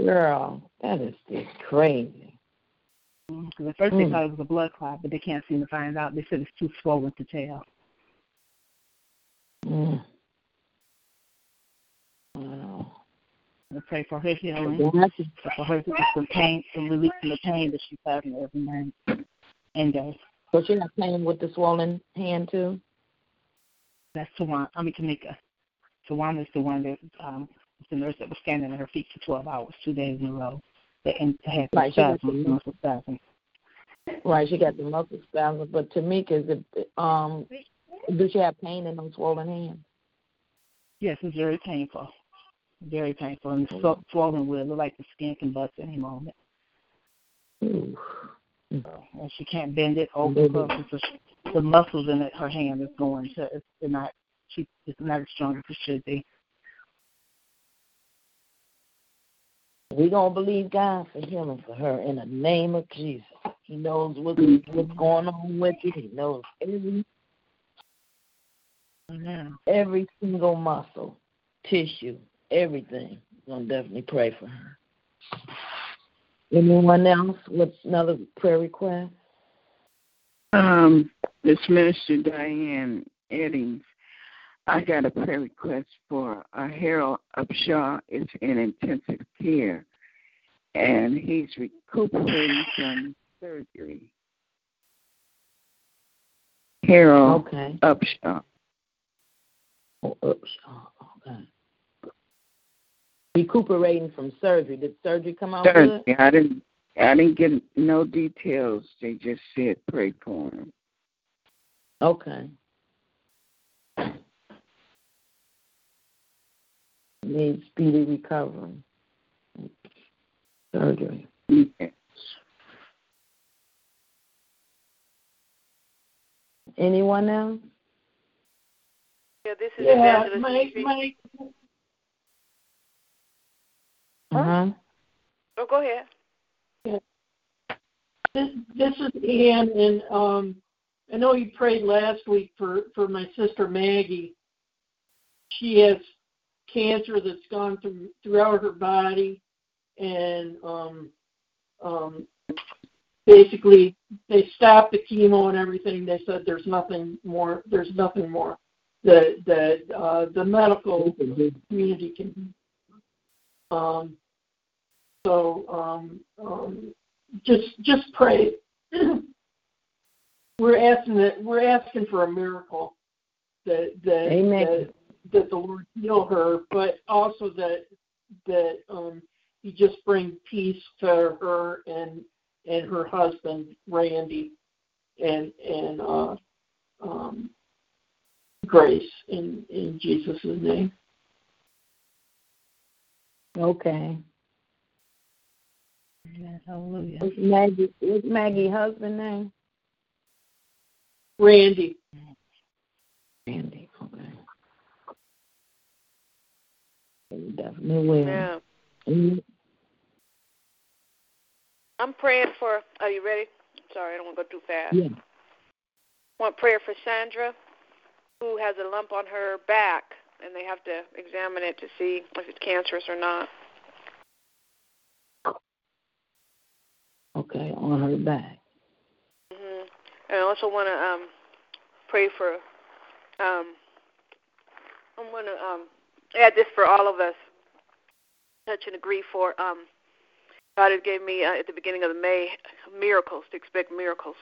Girl, that is just crazy. Because at first they Mm. thought it was a blood clot, but they can't seem to find out. They said it's too swollen to tell. Mm. Wow. I pray for her healing, for her to get some pain, some relief from the pain that she's having every night and day. So she not playing with the swollen hand too? That's Tawana. I mean Tamika. Tawana is the one that um was the nurse that was standing on her feet for 12 hours, two days in a row. That and had some Right, the- muscle spasms. Right, she got the muscle spasms. But Tamika, is it um does she have pain in those swollen hands? Yes, it's very painful. Very painful. And the so- swollen will look like the skin can bust any moment. Ooh. And she can't bend it over close. It's the muscles in it, her hand is going to, it's they're not, she, it's not as strong as she should be. We gonna believe God for healing for her in the name of Jesus. He knows what, what's going on with you. He knows every Amen. every single muscle, tissue, everything. We're gonna definitely pray for her. Anyone else with another prayer request? Um, this Minister Dianne Eddings. I got a prayer request for uh, Harold Upshaw. is in intensive care, and he's recuperating from surgery. Harold Okay. Upshaw. Oh. Oh, okay. Recuperating from surgery. Did surgery come out Surgery. good? I didn't. I didn't get no details. They just said pray for him. Okay. Needs speedy recovery. Surgery. Yes. Anyone else? Yeah, this is Yeah, Evangelist Mike, Fifi. Mike, Uh huh. Oh, go ahead. this, this is Ann, and um, I know you prayed last week for for my sister Maggie. She has cancer that's gone through throughout her body, and um, um, basically they stopped the chemo and everything. They said there's nothing more. There's nothing more that that uh, the medical community can. Um, so um, um, just just pray. we're asking that we're asking for a miracle that that Amen. that, that the Lord heal her, but also that that um, He just bring peace to her and and her husband Randy, and and uh, um, grace in in Jesus' name. Okay. Amen. Hallelujah. What's Maggie? What's Maggie's husband name? Randy. Randy. Okay. You definitely will. Yeah. Mhm. I'm praying for. Are you ready? Sorry, I don't want to go too fast. Yeah. want prayer for Sandra, who has a lump on her back, and they have to examine it to see if it's cancerous or not. Okay, on her back. hmm And I also want to um, pray for. Um, I'm going to um, add this for all of us. Touch and agree for. Um, God has gave me uh, at the beginning of the May miracles to expect miracles.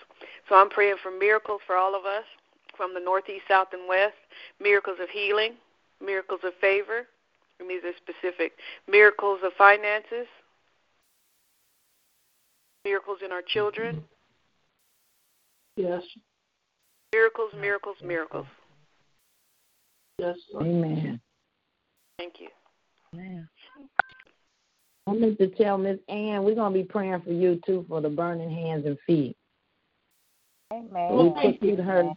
So I'm praying for miracles for all of us from the northeast, south, and west. Miracles of healing, miracles of favor. And these are specific miracles of finances, miracles in our children, Yes. miracles, miracles, miracles. Yes. Amen. Thank you. Amen. I meant to tell Miss Ann we're gonna be praying for you too for the burning hands and feet. Amen. We put, put her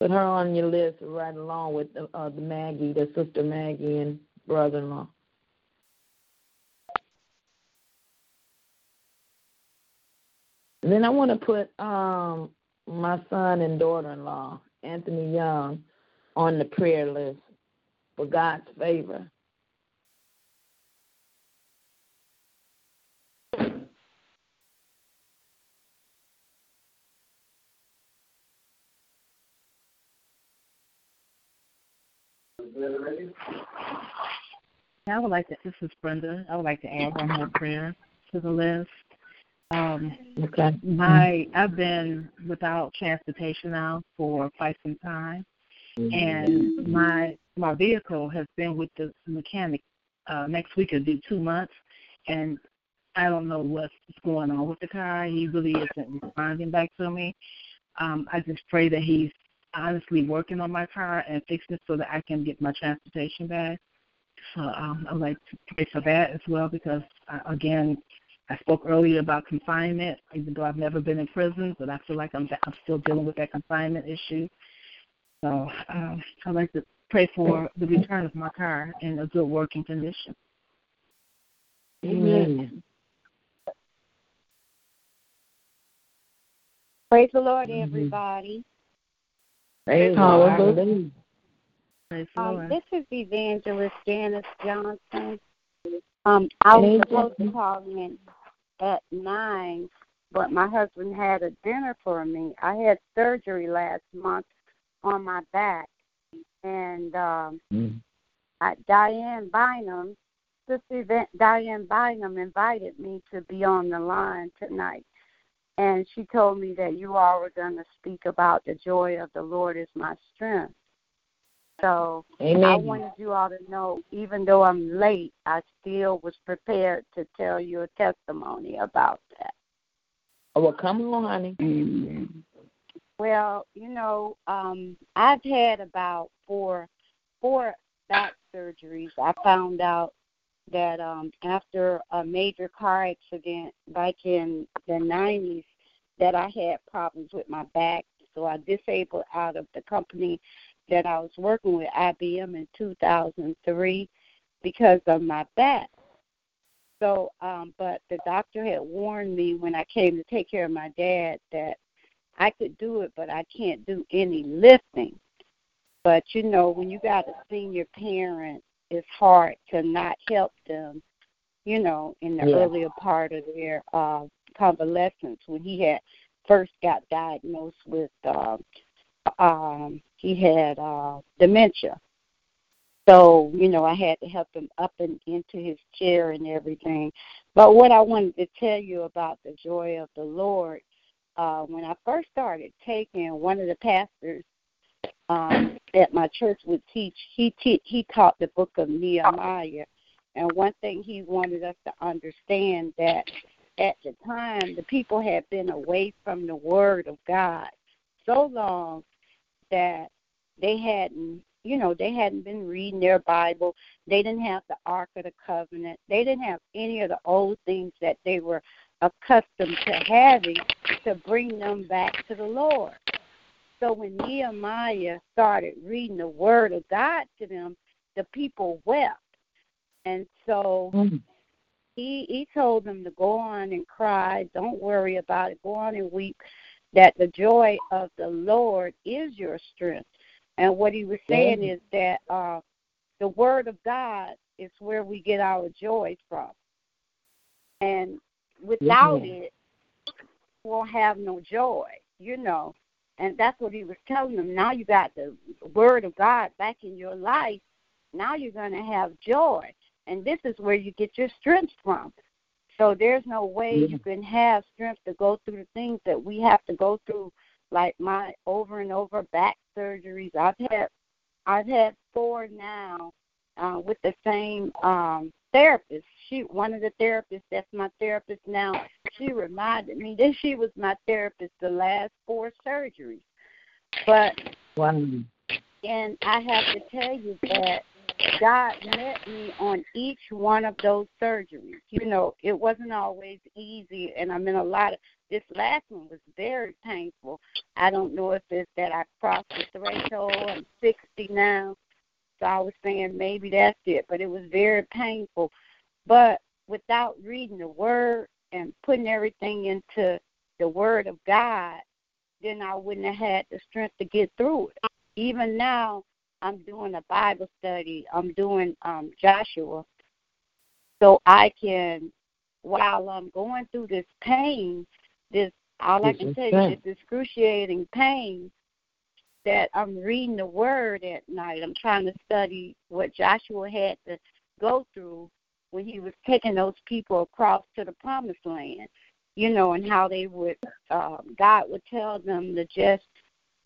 put her on your list right along with the, uh, the Maggie, the sister Maggie and brother-in-law. And then I want to put um my son and daughter-in-law, Anthony Young, on the prayer list for God's favor. I would like to. This is Brenda. I would like to add one more prayer to the list. Um, Okay. my I've been without transportation now for quite some time, and my my vehicle has been with the mechanic. Uh, next week it'll be two months, and I don't know what's going on with the car. He really isn't responding back to me. Um, I just pray that he's honestly working on my car and fixing it so that I can get my transportation back. So um, I'd like to pray for that as well because, uh, again, I spoke earlier about confinement, even though I've never been in prison, but I feel like I'm, I'm still dealing with that confinement issue. So um, I'd like to pray for the return of my car in a good working condition. Amen. Praise the Lord, Mhm. everybody. Praise Hallelujah. God. Praise the Um, Lord. this is Evangelist Janice Johnson. Um, I was supposed to call in at nine, but my husband had a dinner for me. I had surgery last month on my back, and um, Mm. I, Diane Bynum, this event, Diane Bynum invited me to be on the line tonight, and she told me that you all were going to speak about the joy of the Lord is my strength. So I wanted you all to know, even though I'm late, I still was prepared to tell you a testimony about that. Oh, well, come on, honey. Amen. Well, you know, um, I've had about four four back surgeries. I found out that um after a major car accident back in the nineties that I had problems with my back. So I disabled out of the company that I was working with, IBM in two thousand three, because of my back. So, um, but the doctor had warned me when I came to take care of my dad that I could do it, but I can't do any lifting. But you know, when you got a senior parent, it's hard to not help them. You know, in the Yeah. earlier part of their uh, convalescence, when he had first got diagnosed with, uh, um, he had uh, dementia. So, you know, I had to help him up and into his chair and everything. But what I wanted to tell you about the joy of the Lord, uh, when I first started taking, one of the pastors um, at my church would teach. He te- he taught the book of Nehemiah, and one thing he wanted us to understand that at the time the people had been away from the Word of God so long that they hadn't you know, they hadn't been reading their Bible. They didn't have the Ark of the Covenant. They didn't have any of the old things that they were accustomed to having to bring them back to the Lord. So when Nehemiah started reading the Word of God to them, the people wept. And so mm. he he told them to go on and cry. Don't worry about it. Go on and weep. That the joy of the Lord is your strength. And what he was saying is that uh, the Word of God is where we get our joy from. And without mm-hmm. it, we'll have no joy, you know. And that's what he was telling them. Now you got the Word of God back in your life. Now you're going to have joy. And this is where you get your strength from. So there's no way yeah. you can have strength to go through the things that we have to go through like my over and over back surgeries. I've had I've had four now uh, with the same um, therapist. She one of the therapists that's my therapist now. She reminded me that she was my therapist the last four surgeries. But wow. and I have to tell you that God met me on each one of those surgeries. You know, it wasn't always easy, and I'm in a lot of. This last one was very painful. I don't know if it's that I crossed the threshold. I'm 60 now, so I was saying maybe that's it, but it was very painful. But without reading the Word and putting everything into the Word of God, then I wouldn't have had the strength to get through it. Even now, I'm doing a Bible study. I'm doing um, Joshua, so I can, while I'm going through this pain, this all I can tell you is excruciating pain. That I'm reading the Word at night. I'm trying to study what Joshua had to go through when he was taking those people across to the Promised Land. You know, and how they would, uh, God would tell them to just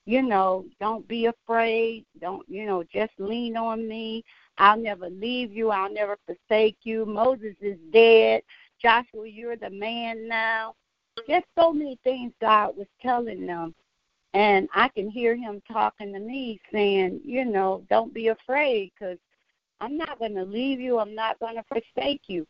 you know, don't be afraid. Don't, you know, just lean on me. I'll never leave you. I'll never forsake you. Moses is dead. Joshua, you're the man now. Just so many things God was telling them. And I can hear him talking to me saying, you know, don't be afraid because I'm not going to leave you. I'm not going to forsake you.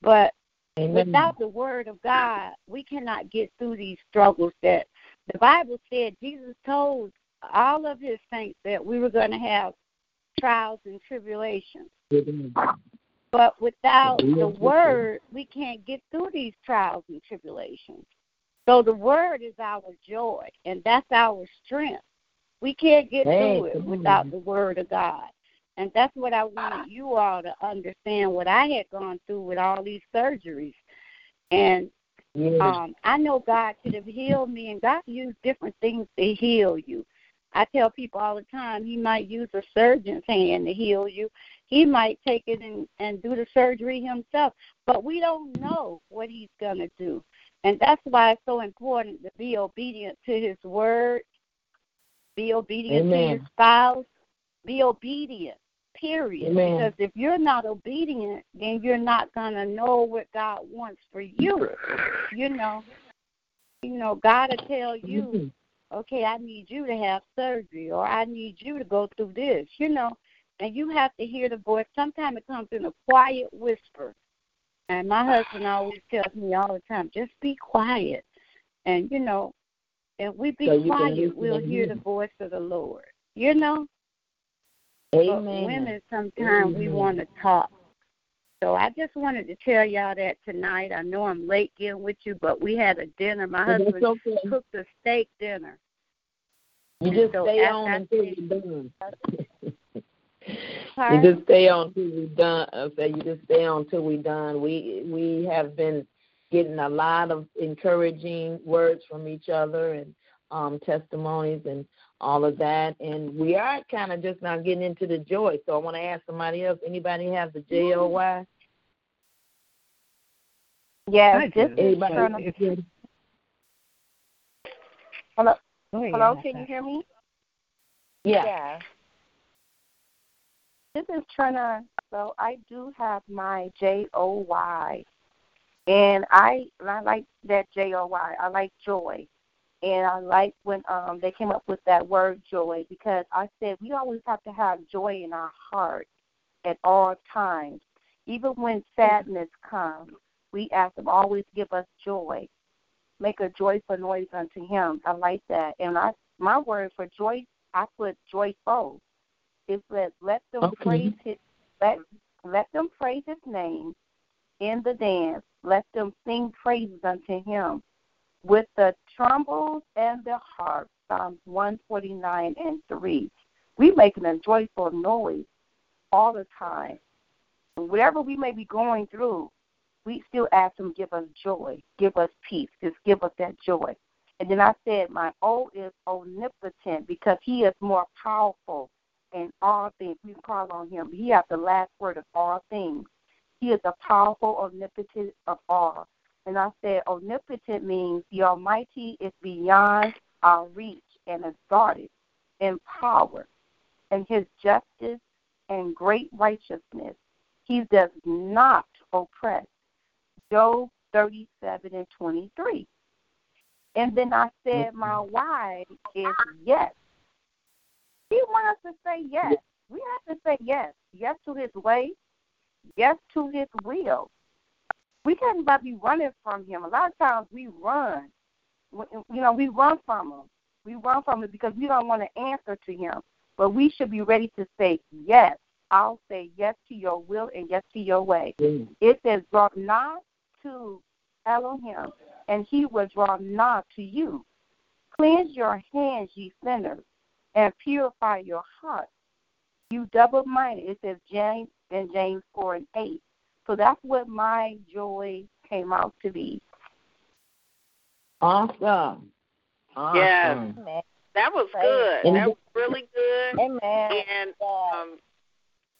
But Amen. without the word of God, we cannot get through these struggles that the Bible said Jesus told all of his saints that we were going to have trials and tribulations. But without the word, we can't get through these trials and tribulations. So the word is our joy, and that's our strength. We can't get through it without the word of God. And that's what I wanted you all to understand what I had gone through with all these surgeries. And um, I know God could have healed me, and God used different things to heal you. I tell people all the time, He might use a surgeon's hand to heal you. He might take it and, and do the surgery himself, but we don't know what He's going to do. And that's why it's so important to be obedient to His word, be obedient Amen. to your spouse, be obedient period. Amen. Because if you're not obedient, then you're not gonna know what God wants for you. You know, you know, God will tell you, mm-hmm. okay, I need you to have surgery, or I need you to go through this. You know, and you have to hear the voice. Sometimes it comes in a quiet whisper. And my husband always tells me all the time, just be quiet. And you know, if we be so quiet, we'll hear the voice of the Lord. You know? Amen. But women sometimes we want to talk. So I just wanted to tell y'all that tonight. I know I'm late getting with you, but we had a dinner. My husband okay. cooked a steak dinner. You just so stay on until you're done. you just stay on till we're done. Uh, say you just stay on till we're done. We we have been getting a lot of encouraging words from each other and um testimonies and all of that. And we are kind of just now getting into the joy. So I want to ask somebody else. Anybody have the J O Y? Yeah, just anybody. Hello. Oh, yeah. Hello, can you hear me? Yeah. yeah. This is Trina. So I do have my J O Y, and I I like that J O Y. I like joy. And I like when um they came up with that word joy because I said we always have to have joy in our heart at all times. Even when sadness comes, we ask him always give us joy. Make a joyful noise unto him. I like that. And I my word for joy I put joyful. It says let them Okay. praise his let let them praise his name in the dance. Let them sing praises unto him with the trumpets and the harp. Psalms 149 and 3. We making a joyful noise all the time. Whatever we may be going through, we still ask him give us joy, give us peace, just give us that joy. And then I said, my O is omnipotent because he is more powerful in all things. We call on him. He has the last word of all things. He is the powerful, omnipotent of all. And I said, omnipotent means the Almighty is beyond our reach and exalted in power and his justice and great righteousness. He does not oppress. Job 37 and 23. And then I said, mm-hmm. my why is yes. He wants us to say yes. We have to say yes. Yes to his way. Yes to his will. We can't about be running from him. A lot of times we run. You know, we run from him. We run from him because we don't want to answer to him. But we should be ready to say yes. I'll say yes to your will and yes to your way. Mm. It says, draw not to Elohim, and he will draw nigh to you. Cleanse your hands, ye sinners, and purify your heart. You double minded. It says James and James 4 and 8. So that's what my joy came out to be. Awesome. awesome. Yes. That was good. And- That was really good. Amen. And um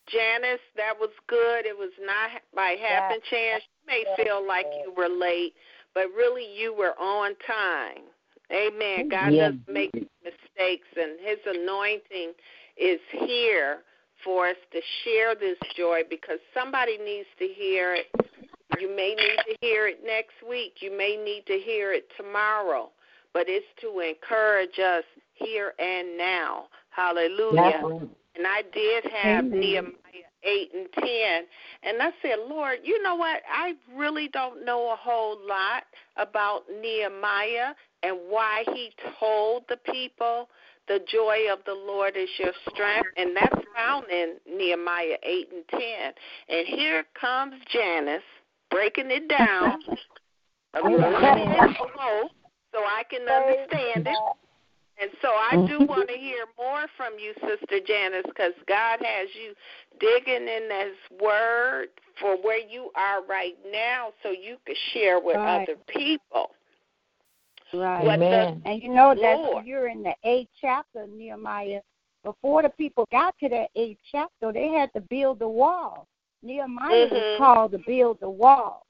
Janice, that was good. It was not by happen chance. You may feel like you were late, but really you were on time. Amen. God Yeah. doesn't make mistakes, and His anointing is here for us to share this joy because somebody needs to hear it. You may need to hear it next week. You may need to hear it tomorrow. But it's to encourage us here and now. Hallelujah. And I did have Amen. Nehemiah 8 and 10. And I said, Lord, you know what? I really don't know a whole lot about Nehemiah and why he told the people the joy of the Lord is your strength. And that's found in Nehemiah 8 and 10. And here comes Janice breaking it down a little bit below so I can understand it. And so I do mm-hmm. want to hear more from you, Sister Janice, because God has you digging in His Word for where you are right now, so you can share with Right. other people. Right. What the and you know that Lord. you're in the eighth chapter, Nehemiah. Before the people got to that eighth chapter, they had to build the wall. Nehemiah was Mhm. called to build the wall.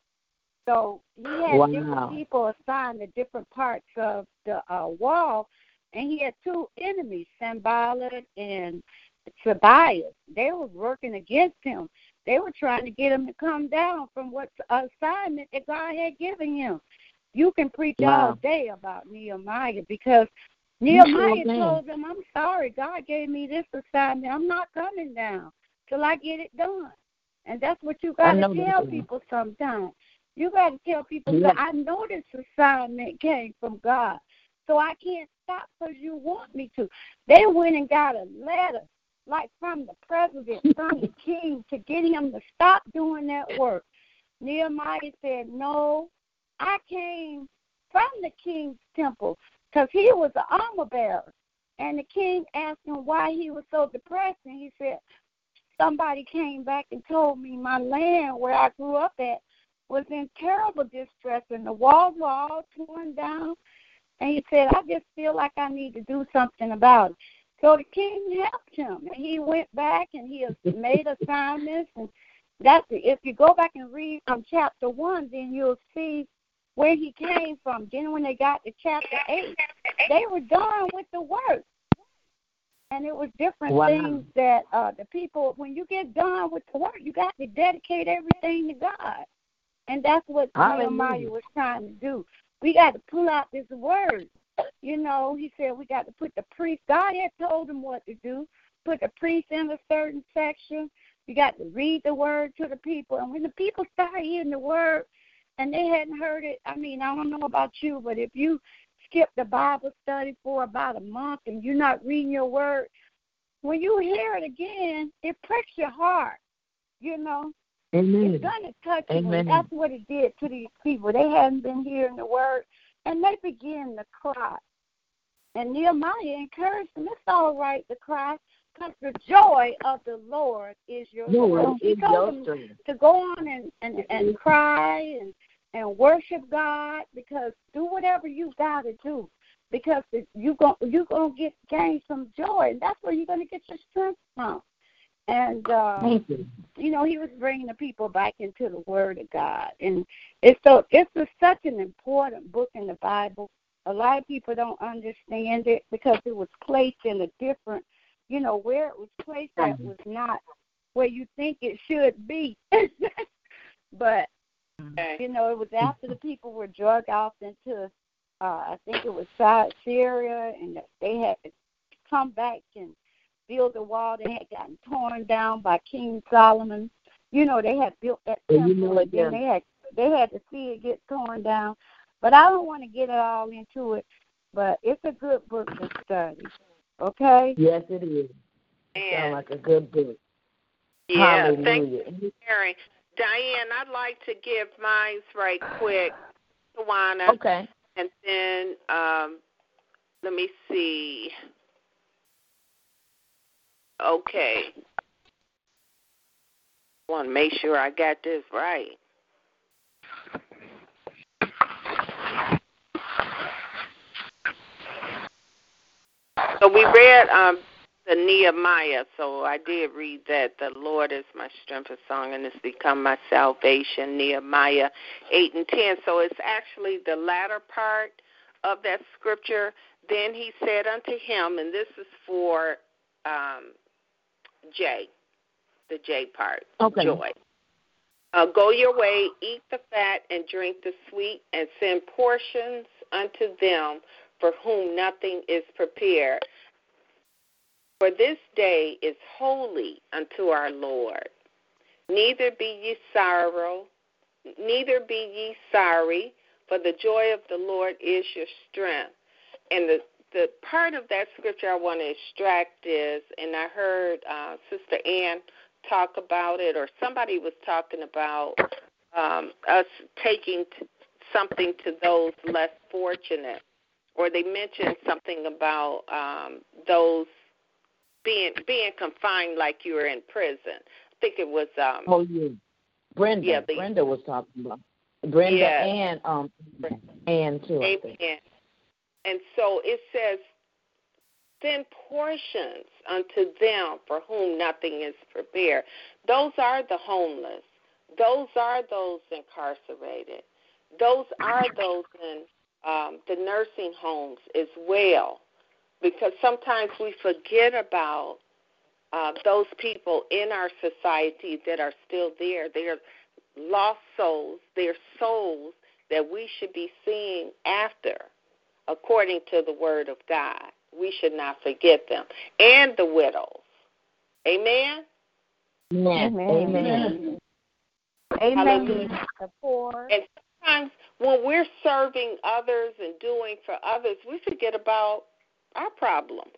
So he had Wow. different people assigned to different parts of the uh, wall, and he had two enemies, Sanballat and Tobias. They were working against him. They were trying to get him to come down from what assignment that God had given him. You can preach Wow. all day about Nehemiah because Nehemiah can. told them, I'm sorry, God gave me this assignment. I'm not coming down till I get it done. And that's what you got to tell people sometimes. You got to tell people, Yeah. I know this assignment came from God, so I can't stop because you want me to. They went and got a letter, like from the president, from the king, to get him to stop doing that work. Nehemiah said, No, I came from the king's temple because he was an armor bearer. And the king asked him why he was so depressed, and he said, Somebody came back and told me my land where I grew up at was in terrible distress, and the walls were all torn down. And he said, I just feel like I need to do something about it. So the king helped him, and he went back and he made assignments. And that's if you go back and read from chapter one, then you'll see where he came from. Then when they got to chapter eight, they were done with the work. And it was different Wow. things that uh the people when you get done with the work, you got to dedicate everything to God. And that's what Hallelujah. Nehemiah was trying to do. We got to pull out this word You know, he said we got to put the priest. God had told him what to do. Put the priest in a certain section. You got to read the word to the people. And when the people start hearing the word and they hadn't heard it, I mean, I don't know about you, but if you skip the Bible study for about a month and you're not reading your word, when you hear it again, it pricks your heart. You know, Amen. it's gonna touch you. Amen. And that's what it did to these people. They hadn't been hearing the word, and they began to cry. And Nehemiah encouraged them. It's all right to cry, because the joy of the Lord is your Lord. He told them to go on and and and cry and and worship God because do whatever you got to do because it- you going you're gonna get gain some joy and that's where you're gonna get your strength from. And uh, Thank you. you know, he was bringing the people back into the Word of God, and it's so it's a, such an important book in the Bible. A lot of people don't understand it because it was placed in a different, you know, where it was placed that was not where you think it should be. but you know, it was after the people were drug off into, uh, I think it was Sy- Syria, and they had to come back and build a wall. They had gotten torn down by King Solomon. You know, they had built that And you temple, know and then they had they had to see it get torn down. But I don't want to get it all into it. But it's a good book to study. Okay. Yes, it is. Sound like a good book. Yeah, Hallelujah. thank you for sharing. Dianne, I'd like to give mine right quick. Tawana. Okay. And then um let me see. Okay. I want to make sure I got this right. So we read um the Nehemiah, so I did read that the Lord is my strength and song and it's become my salvation, Nehemiah eight and ten. So it's actually the latter part of that scripture. Then he said unto him, and this is for um J, the J part, Okay. joy. Uh, go your way, eat the fat, and drink the sweet, and send portions unto them for whom nothing is prepared. For this day is holy unto our Lord. Neither be ye sorrow, neither be ye sorry, for the joy of the Lord is your strength. And the the part of that scripture I want to extract is, and I heard uh, Sister Ann talk about it, or somebody was talking about um, us taking t- something to those less fortunate, or they mentioned something about um, those being being confined like you were in prison. I think it was um, Oh yeah. Brenda. Yeah, the- Brenda was talking about Brenda Yeah. and um Ann too. Amen. And so it says, send portions unto them for whom nothing is prepared. Those are the homeless. Those are those incarcerated. Those are those in um, the nursing homes as well. Because sometimes we forget about uh, those people in our society that are still there. They're lost souls. They're souls that we should be seeing after according to the word of God. We should not forget them. And the widows. Amen? Amen. Amen. Amen. Hallelujah. The poor. And sometimes when we're serving others and doing for others, we forget about our problems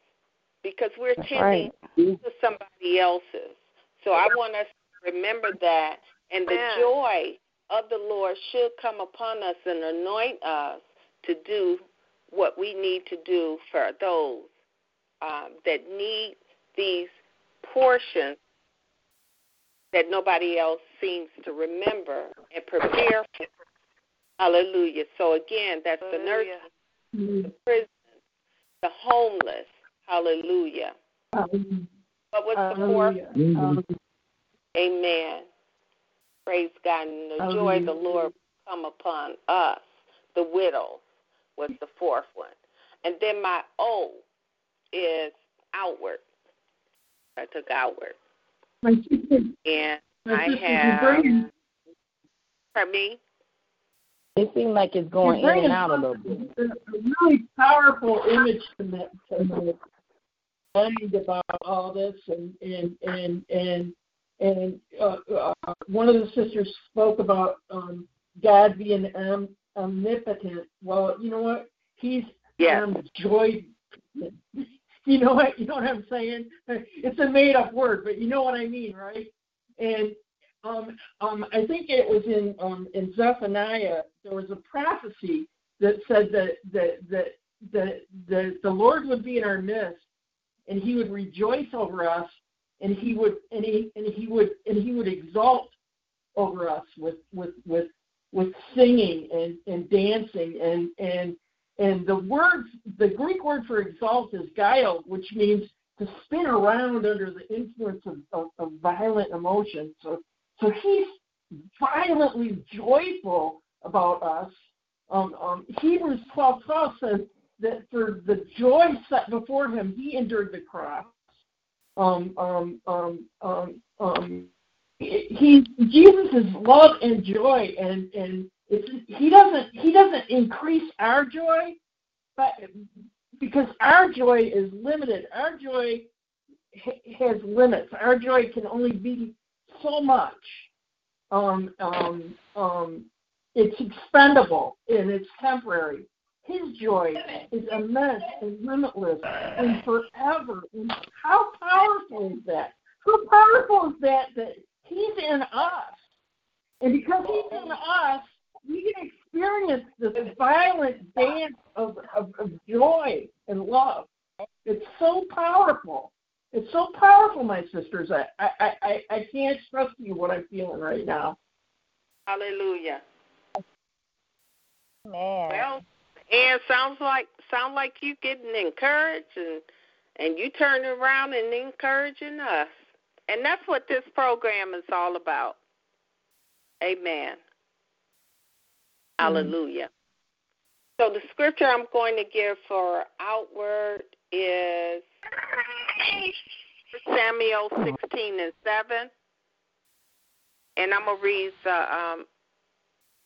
because we're That's tending to somebody else's. So I want us to remember that. And the Amen. joy of the Lord should come upon us and anoint us to do what we need to do for those um, that need these portions that nobody else seems to remember and prepare for. Hallelujah. So again, that's the nurse, the prison, the homeless. Hallelujah. What was the fourth? Amen. Praise God. And the joy of the Lord come upon us. The widows was the fourth one. And then my O is outward. I took outward. My sister, And my I have, pardon me? It seems like it's going in and out a little bit. A really powerful image to me, mind about all this, and and and and and uh, uh, one of the sisters spoke about um, God being um, omnipotent. Well, you know what? He's Yes. um, joy. You know what? You know what I'm saying? It's a made-up word, but you know what I mean, right? And um, um, I think it was in um, in Zephaniah. There was a prophecy that said that that that the, the Lord would be in our midst, and He would rejoice over us, and He would and He and He would and He would exalt over us with with with with singing and and dancing and and and the word the Greek word for exalt is guile, which means to spin around under the influence of, of, of violent emotions. So so he's violently joyful about us. Um, um, Hebrews 12 12 says that for the joy set before him, he endured the cross. Um, um, um, um, um, he Jesus is love and joy, and and he doesn't he doesn't increase our joy, but because our joy is limited, our joy has limits. Our joy can only be so much. Um, um, um, it's expendable and it's temporary. His joy is immense and limitless and forever. And how powerful is that? How powerful is that that He's in us? And because He's in us, we can experience this violent dance of, of, of joy and love. It's so powerful. It's so powerful, my sisters. I, I, I, I can't express to you what I'm feeling right now. Hallelujah. Man. Well, and sounds like sound like you getting encouraged and and you turning around and encouraging us. And that's what this program is all about. Amen. Hallelujah. So the scripture I'm going to give for outward is Samuel 16 and 7. And I'm going to read the um,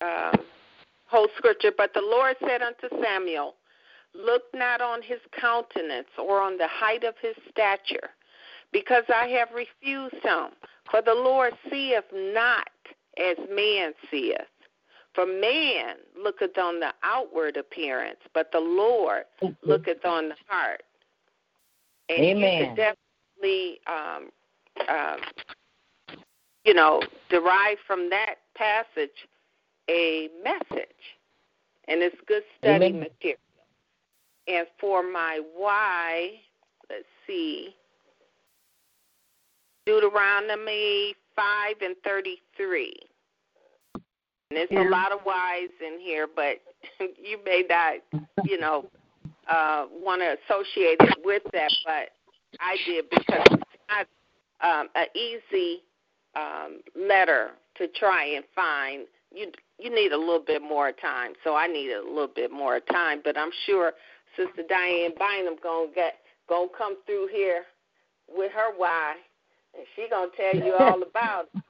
um, whole scripture. But the Lord said unto Samuel, Look not on his countenance or on the height of his stature, because I have refused him. For the Lord seeth not as man seeth. For man looketh on the outward appearance, but the Lord looketh on the heart. And you could definitely, um, um, you know, derive from that passage a message, and it's good study Amen. material. And for my why, let's see, Deuteronomy 5 and 33. And there's Yeah. a lot of whys in here, but you may not, you know, uh, want to associate it with that, but I did because it's not um, an easy um, letter to try and find. You you need a little bit more time, so I needed a little bit more time. But I'm sure Sister Dianne Bynum gonna get gonna come through here with her why, and she gonna tell you all about it.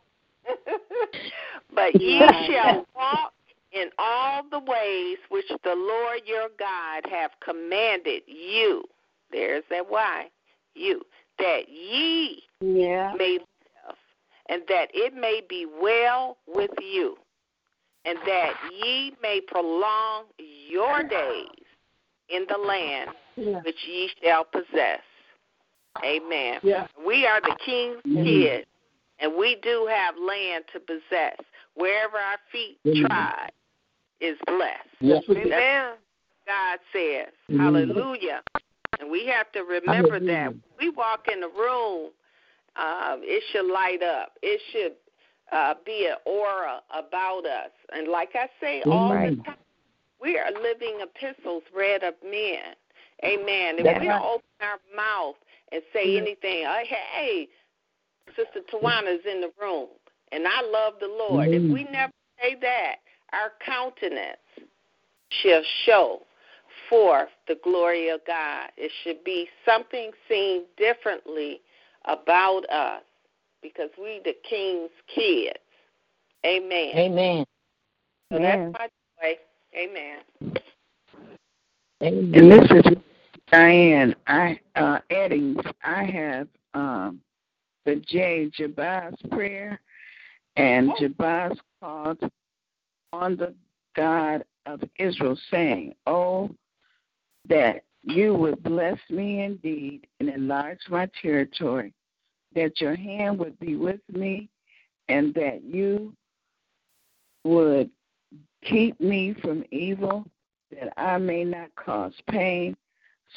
but ye shall walk in all the ways which the Lord your God hath commanded you. There's that why. You. That ye Yeah. may live, and that it may be well with you, and that ye may prolong your days in the land Yeah. which ye shall possess. Amen. Yeah. We are the king's Mhm. kids, and we do have land to possess. Wherever our feet Mhm. trod is blessed. Yes. Amen. God says, Mhm. Hallelujah. And we have to remember that Hallelujah. when we walk in the room, um, it should light up. It should uh, be an aura about us. And like I say all the time, we are living epistles read of men. Amen. If That's we don't open our mouth and say Yeah. anything, uh, hey, Sister Tawana's in the room, and I love the Lord. If we never say that, our countenance shall show forth the glory of God. It should be something seen differently about us because we the king's kids. Amen. Amen. So Amen. that's my way. Amen. And this is Dianne. I uh Eddings. I have um the J Jabez prayer and Jabez called on the God of Israel, saying, Oh, that you would bless me indeed and enlarge my territory, that your hand would be with me, and that you would keep me from evil, that I may not cause pain.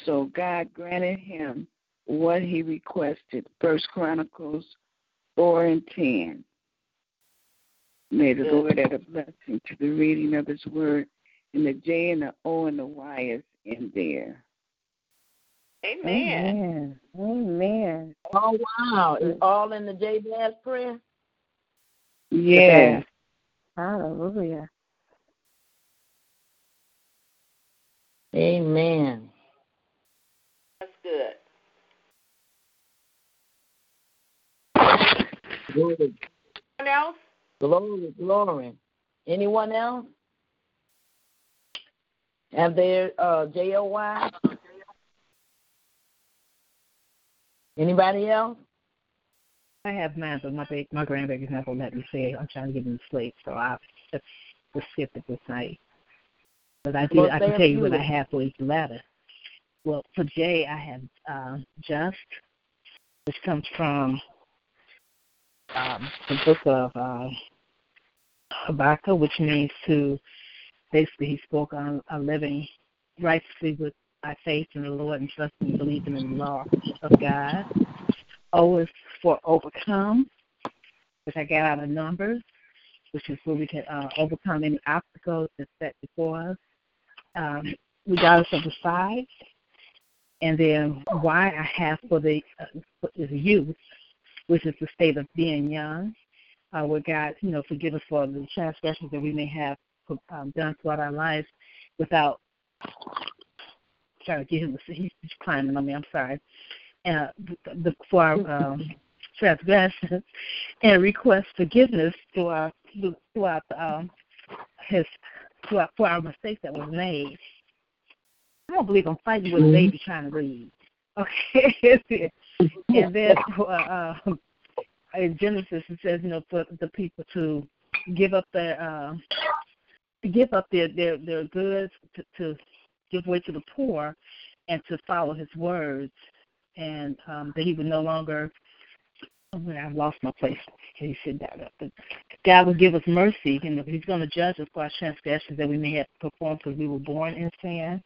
So God granted him what he requested. First Chronicles four and ten. May the Lord add a blessing to the reading of his word. And the J and the O and the Y is in there. Amen. Amen. Oh wow! It's all in the Jabez prayer. Yeah. Hallelujah. Amen. That's good. Glory, Anyone else? Glory, glory. Anyone else? Have their uh, J O Y? Anybody else? I have mine, but my ba- my grandbaby's not gonna let me say it. I'm trying to get him to sleep, so I'll just, just skip it this night. But I do. Well, I can tell you what I have for each letter. Well, for J, I have uh, just, which comes from um, the book of uh, Habakkuk, which means to basically he spoke on a living righteously with by faith in the Lord and trusting and believing in the law of God. O is for overcome, which I got out of Numbers, which is where we can uh, overcome any obstacles that's set before us, um, regardless of the size. And then why I have for the uh, for the youth, which is the state of being young, uh, where God, you know, forgive us for the transgressions that we may have um, done throughout our lives without. Sorry, get him. He's climbing on me. I'm sorry. Uh, the, for our um, transgressions and request forgiveness throughout throughout um, his throughout for our mistakes that was made. I don't believe I'm fighting with a baby trying to read. Okay, and then uh, in Genesis it says, you know, for the people to give up their uh, give up their their their goods to, to give way to the poor and to follow his words and um that he would no longer oh, I've lost my place. You sit down up? But God will give us mercy, and He's going to judge us for our transgressions that we may have performed because we were born in sin.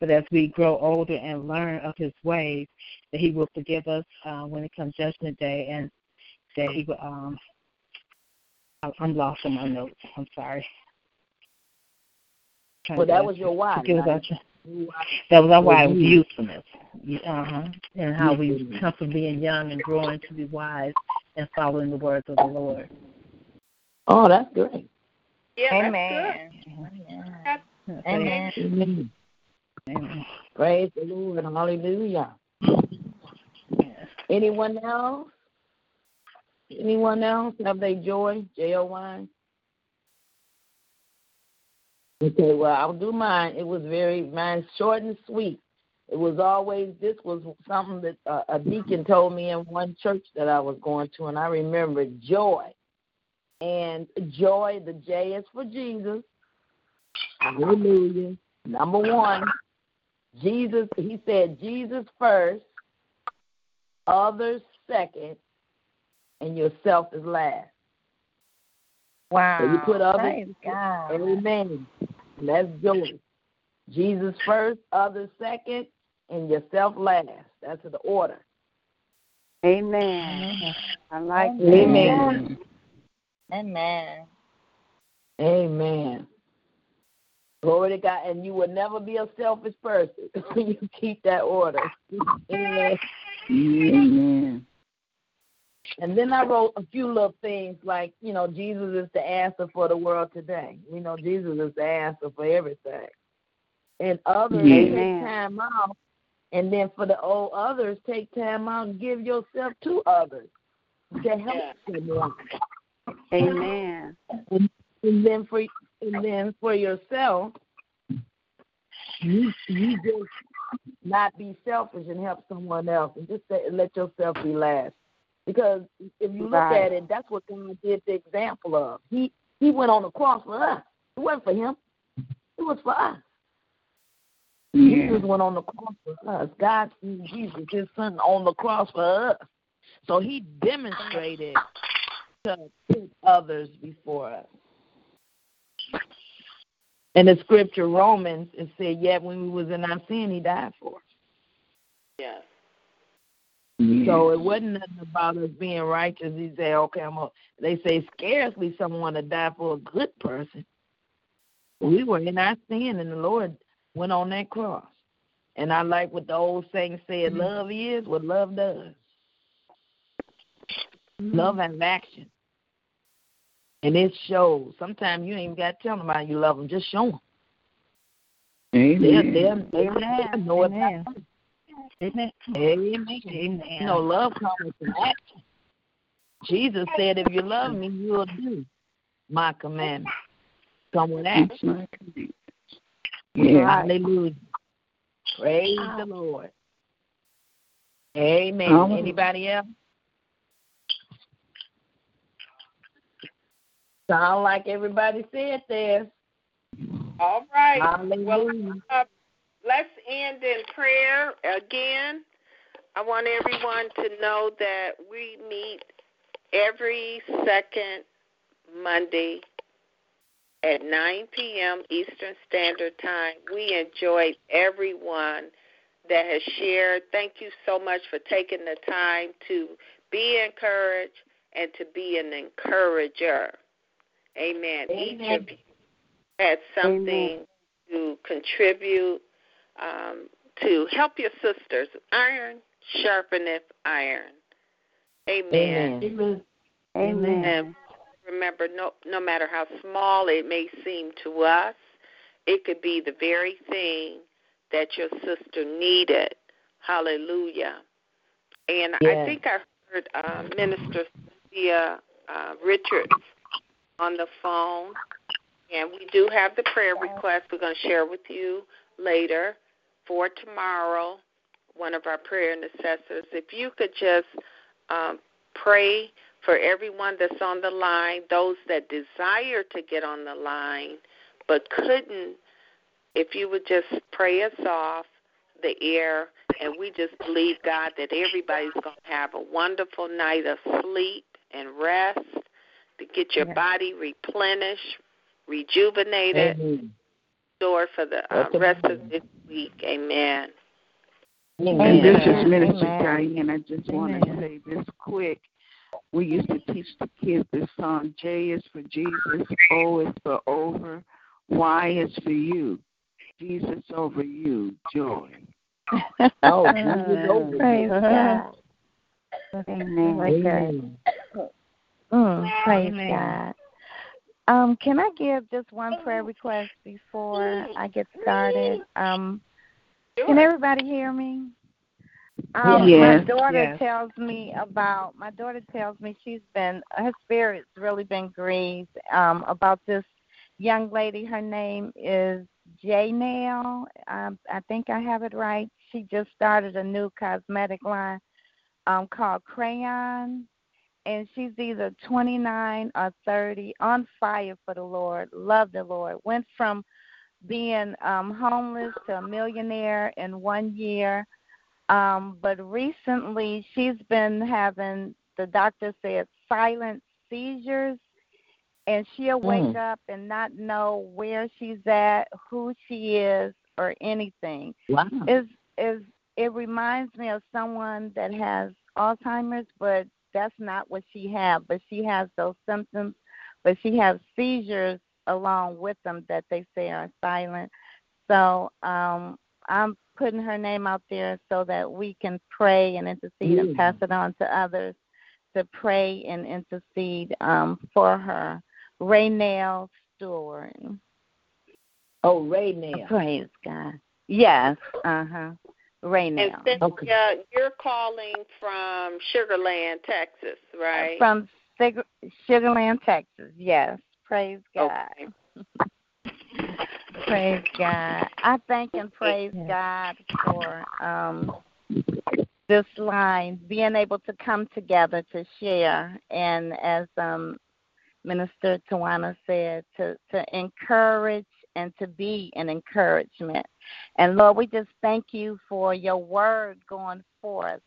But as we grow older and learn of His ways, that He will forgive us uh, when it comes Judgment Day, and that He will. Um, I'm lost on my notes. I'm sorry. Well, that was your why. Forgive us our right? tra- that was our why was youth. usefulness. Uh huh. And how we come from being young and growing to be wise and following the words of the Lord. Oh, that's great. Yeah, Amen. that's good. Amen. Amen. Amen. Praise the Lord. Hallelujah. Anyone else? Anyone else have they joy? J O Y. Okay, well I'll do mine. It was very mine short and sweet. It was always this was something that uh, a deacon told me in one church that I was going to, and I remember joy. And joy, the J is for Jesus. Hallelujah. Number one, Jesus. He said Jesus first, others second, and yourself is last. Wow. So you put others. Praise God. Amen. And that's joy. Jesus first, others second, and yourself last. That's the order. Amen. I like that. Amen. Amen. Amen. Glory to God. And you will never be a selfish person. you keep that order. Amen. Amen. And then I wrote a few little things like, you know, Jesus is the answer for the world today. We know Jesus is the answer for everything. And others Yeah. take time out. And then for the old others, take time out and give yourself to others to help someone. Amen. And, and then for and then for yourself, you you just not be selfish and help someone else, and just say, let yourself be last. Because if you look Right. at it, that's what God did the example of. He he went on the cross for us. It wasn't for him. It was for us. Jesus went on the cross for us. God sent Jesus, his son, on the cross for us. So he demonstrated to put others before us. In the scripture Romans, it said, Yet when we was in our sin, he died for us. Yes. So it wasn't nothing about us being righteous. He said, Okay, I'm a they say scarcely someone to die for a good person. We were in our sin and the Lord went on that cross. And I like what the old saying said, mm-hmm. love is what love does. Love mm-hmm. has action. And it shows. Sometimes you ain't even got to tell them how you love them. Just show them. Amen. Amen. know. Amen. Amen. Amen. Amen. You know, love comes with action. Jesus said, if you love me, you'll do my commandments. Come with action. Yeah. Hallelujah. Praise the Lord. Amen. Um, Anybody else? Sound like everybody said there. All right. Hallelujah. Well, uh, let's end in prayer again. I want everyone to know that we meet every second Monday at 9 p.m. Eastern Standard Time. We enjoyed everyone that has shared. Thank you so much for taking the time to be encouraged and to be an encourager. Amen. Each Amen. of you had something to contribute um, to help your sisters. Iron sharpeneth iron. Amen. Amen. Amen. And remember, no, no matter how small it may seem to us, it could be the very thing that your sister needed. Hallelujah. And I think I heard uh, Minister Cynthia uh, Richards on the phone. And we do have the prayer request we're going to share with you later for tomorrow, one of our prayer intercessors. If you could just um, pray for everyone that's on the line, those that desire to get on the line but couldn't, if you would just pray us off the air, and we just believe, God, that everybody's going to have a wonderful night of sleep and rest to get your Yes. body replenished, rejuvenated, Amen. restored for the uh, rest of this week. Amen. Amen. And this is Minister Amen. Dianne. I just want to say this quick. We used to teach the kids this song J is for Jesus, O is for over, Y is for you. Jesus over you, joy. Oh, Jesus over. Praise God. Amen. Like. Amen. Mm, praise Amen. God. Um, can I give just one prayer request before I get started? Um, can everybody hear me? Um, Yes. My daughter Yes. tells me about. My daughter tells me she's been her spirit's really been grieved um, about this young lady. Her name is J Nail. Um, I think I have it right. She just started a new cosmetic line um, called Crayon and she's either 29 or 30, on fire for the Lord, love the Lord. Went from being um, homeless to a millionaire in one year. Um, but recently, she's been having, the doctor said, silent seizures. And she'll wake Mm. up and not know where she's at, who she is, or anything Wow. is is it reminds me of someone that has Alzheimer's, but that's not what she had. But she has those symptoms, but she has seizures along with them that they say are silent. So um, I'm putting her name out there so that we can pray and intercede and pass it on to others to pray and intercede um, for her. Raynell Stewart. Oh, Raynell. Praise God. Yes. Uh huh. Raynell. And Cynthia, you're calling from Sugarland, Texas, right? From Sig- Sugarland, Texas. Yes. Praise God. Okay. Praise God. I thank and praise God for um, this line, being able to come together to share, and as um, Minister Tawana said, to, to encourage and to be an encouragement. And Lord, we just thank you for your word going forth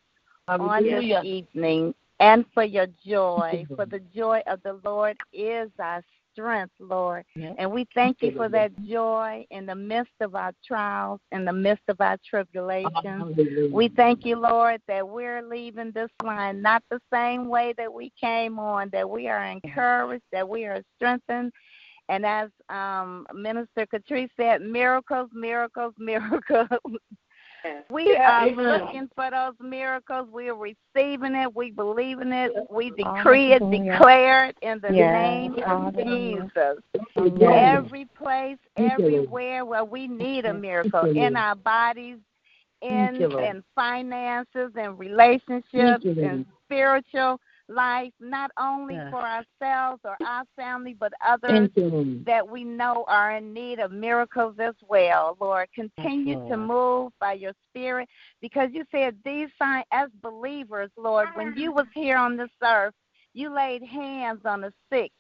on this evening and for your joy. For the joy of the Lord is our strength, Lord. And we thank you for that joy in the midst of our trials, in the midst of our tribulations. We thank you, Lord, that we're leaving this line not the same way that we came on, that we are encouraged, that we are strengthened. And as um, Minister Catrice said, miracles, miracles, miracles. We Yeah, are amen. looking for those miracles. We are receiving it. We believe in it. We decree it, declare it in the Yes. name of Jesus. Yes. Every place, Thank you, Lord. everywhere where we need a miracle in our bodies, in you, in finances, and relationships, you, Lord. and spiritual life, not only for ourselves or our family, but others Thank you, Lord. that we know are in need of miracles as well. Lord, continue to move by your spirit because you said these signs as believers, Lord, when you was here on this earth, you laid hands on the sick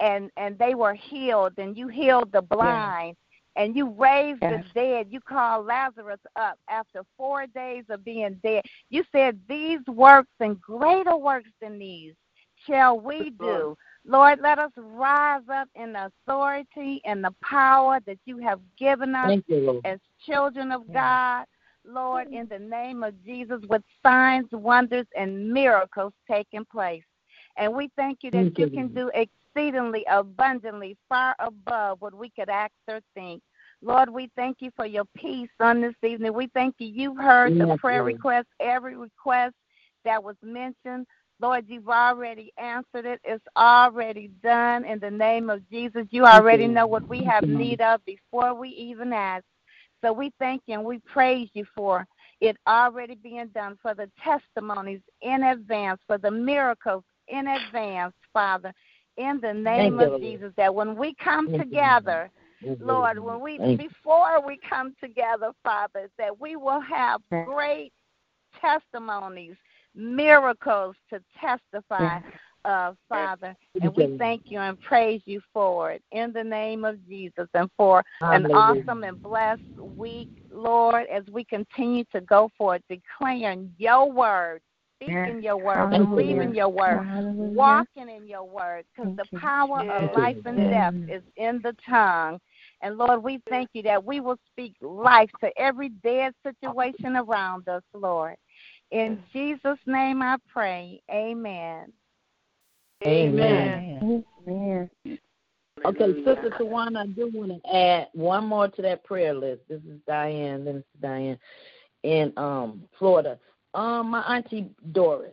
and and they were healed and you healed the blind and you raised Yes. the dead. You called Lazarus up after four days of being dead. You said these works and greater works than these shall we do. Lord, let us rise up in the authority and the power that you have given us you, as children of God. Lord, in the name of Jesus, with signs, wonders, and miracles taking place. And we thank you that Thank you you, can do exceedingly abundantly, far above what we could ask or think. Lord, we thank you for your peace on this evening. We thank you. You've heard the prayer Lord. request, every request that was mentioned. Lord, you've already answered it. It's already done in the name of Jesus. You already you. know what we have need of before we even ask. So we thank you and we praise you for it already being done, for the testimonies in advance, for the miracles in advance, Father, in the name you, of Lord. Jesus, that when we come Thank together, you, Lord, when we Thank before we come together, Father, that we will have great testimonies, miracles to testify of, Father. And we thank you and praise you for it in the name of Jesus and for an awesome and blessed week, Lord, as we continue to go forward, declaring your word, speaking your word, Hallelujah. believing your word, Hallelujah. walking in your word, because the power of life and death is in the tongue. And Lord, we thank you that we will speak life to every dead situation around us, Lord. In Jesus' name I pray. Amen. Amen. Amen. Okay, Sister Tawana, I do want to add one more to that prayer list. This is Dianne, Minister Dianne, in um Florida. Um, my auntie Doris.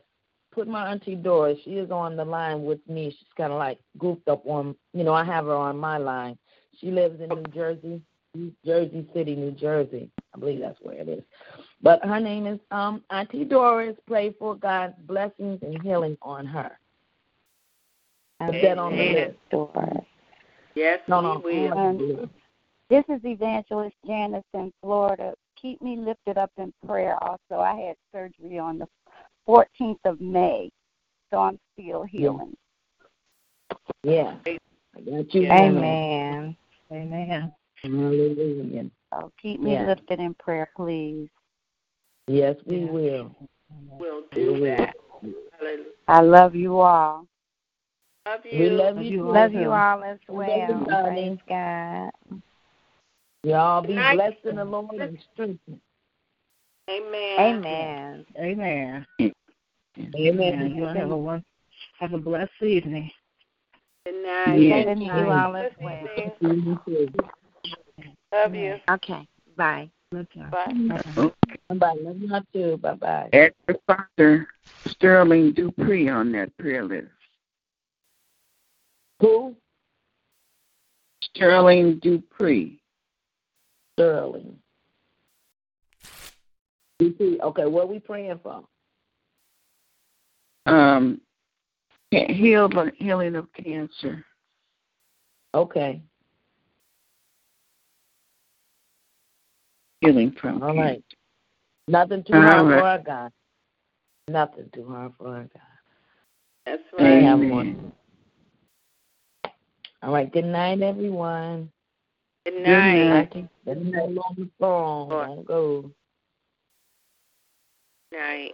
Put my auntie Doris. She is on the line with me. She's kind of like grouped up on. You know, I have her on my line. She lives in New Jersey, New Jersey City, New Jersey. I believe that's where it is. But her name is um Auntie Doris. Pray for God's blessings and healing on her. Put that on the list. Yes, No, no. we will. Um, This is Evangelist Janice in Florida. Keep me lifted up in prayer. Also, I had surgery on the 14th of May, so I'm still healing. Yeah. I got you. Amen. Amen. Hallelujah. So keep me Yeah. lifted in prayer, please. Yes, we will. We'll We do will. that. Hallelujah. I love you all. Love you. We love you. Love too. you all as We love you, well. darling. Praise God. Y'all be Night. blessed in the Lord and strengthened. Amen. Amen. Amen. Amen. You all have a one, have a blessed evening. Good night. Yeah. Thank You you. all as Listening. well. You too. Love you. Okay. Bye. Good job. Bye. Bye. Love you too. Bye bye. Add your father, Sterling Dupree, on that prayer list. Who? Sterling Dupree. Sterling. You see, okay, what we praying for? Um, heal, healing of cancer. Okay. healing from All cancer. right. Nothing too All hard right. for our God. Nothing too hard for our God. That's We right. have one. All right. Good night, everyone. Good Good night. night. Good night on the phone. Don't go. Night.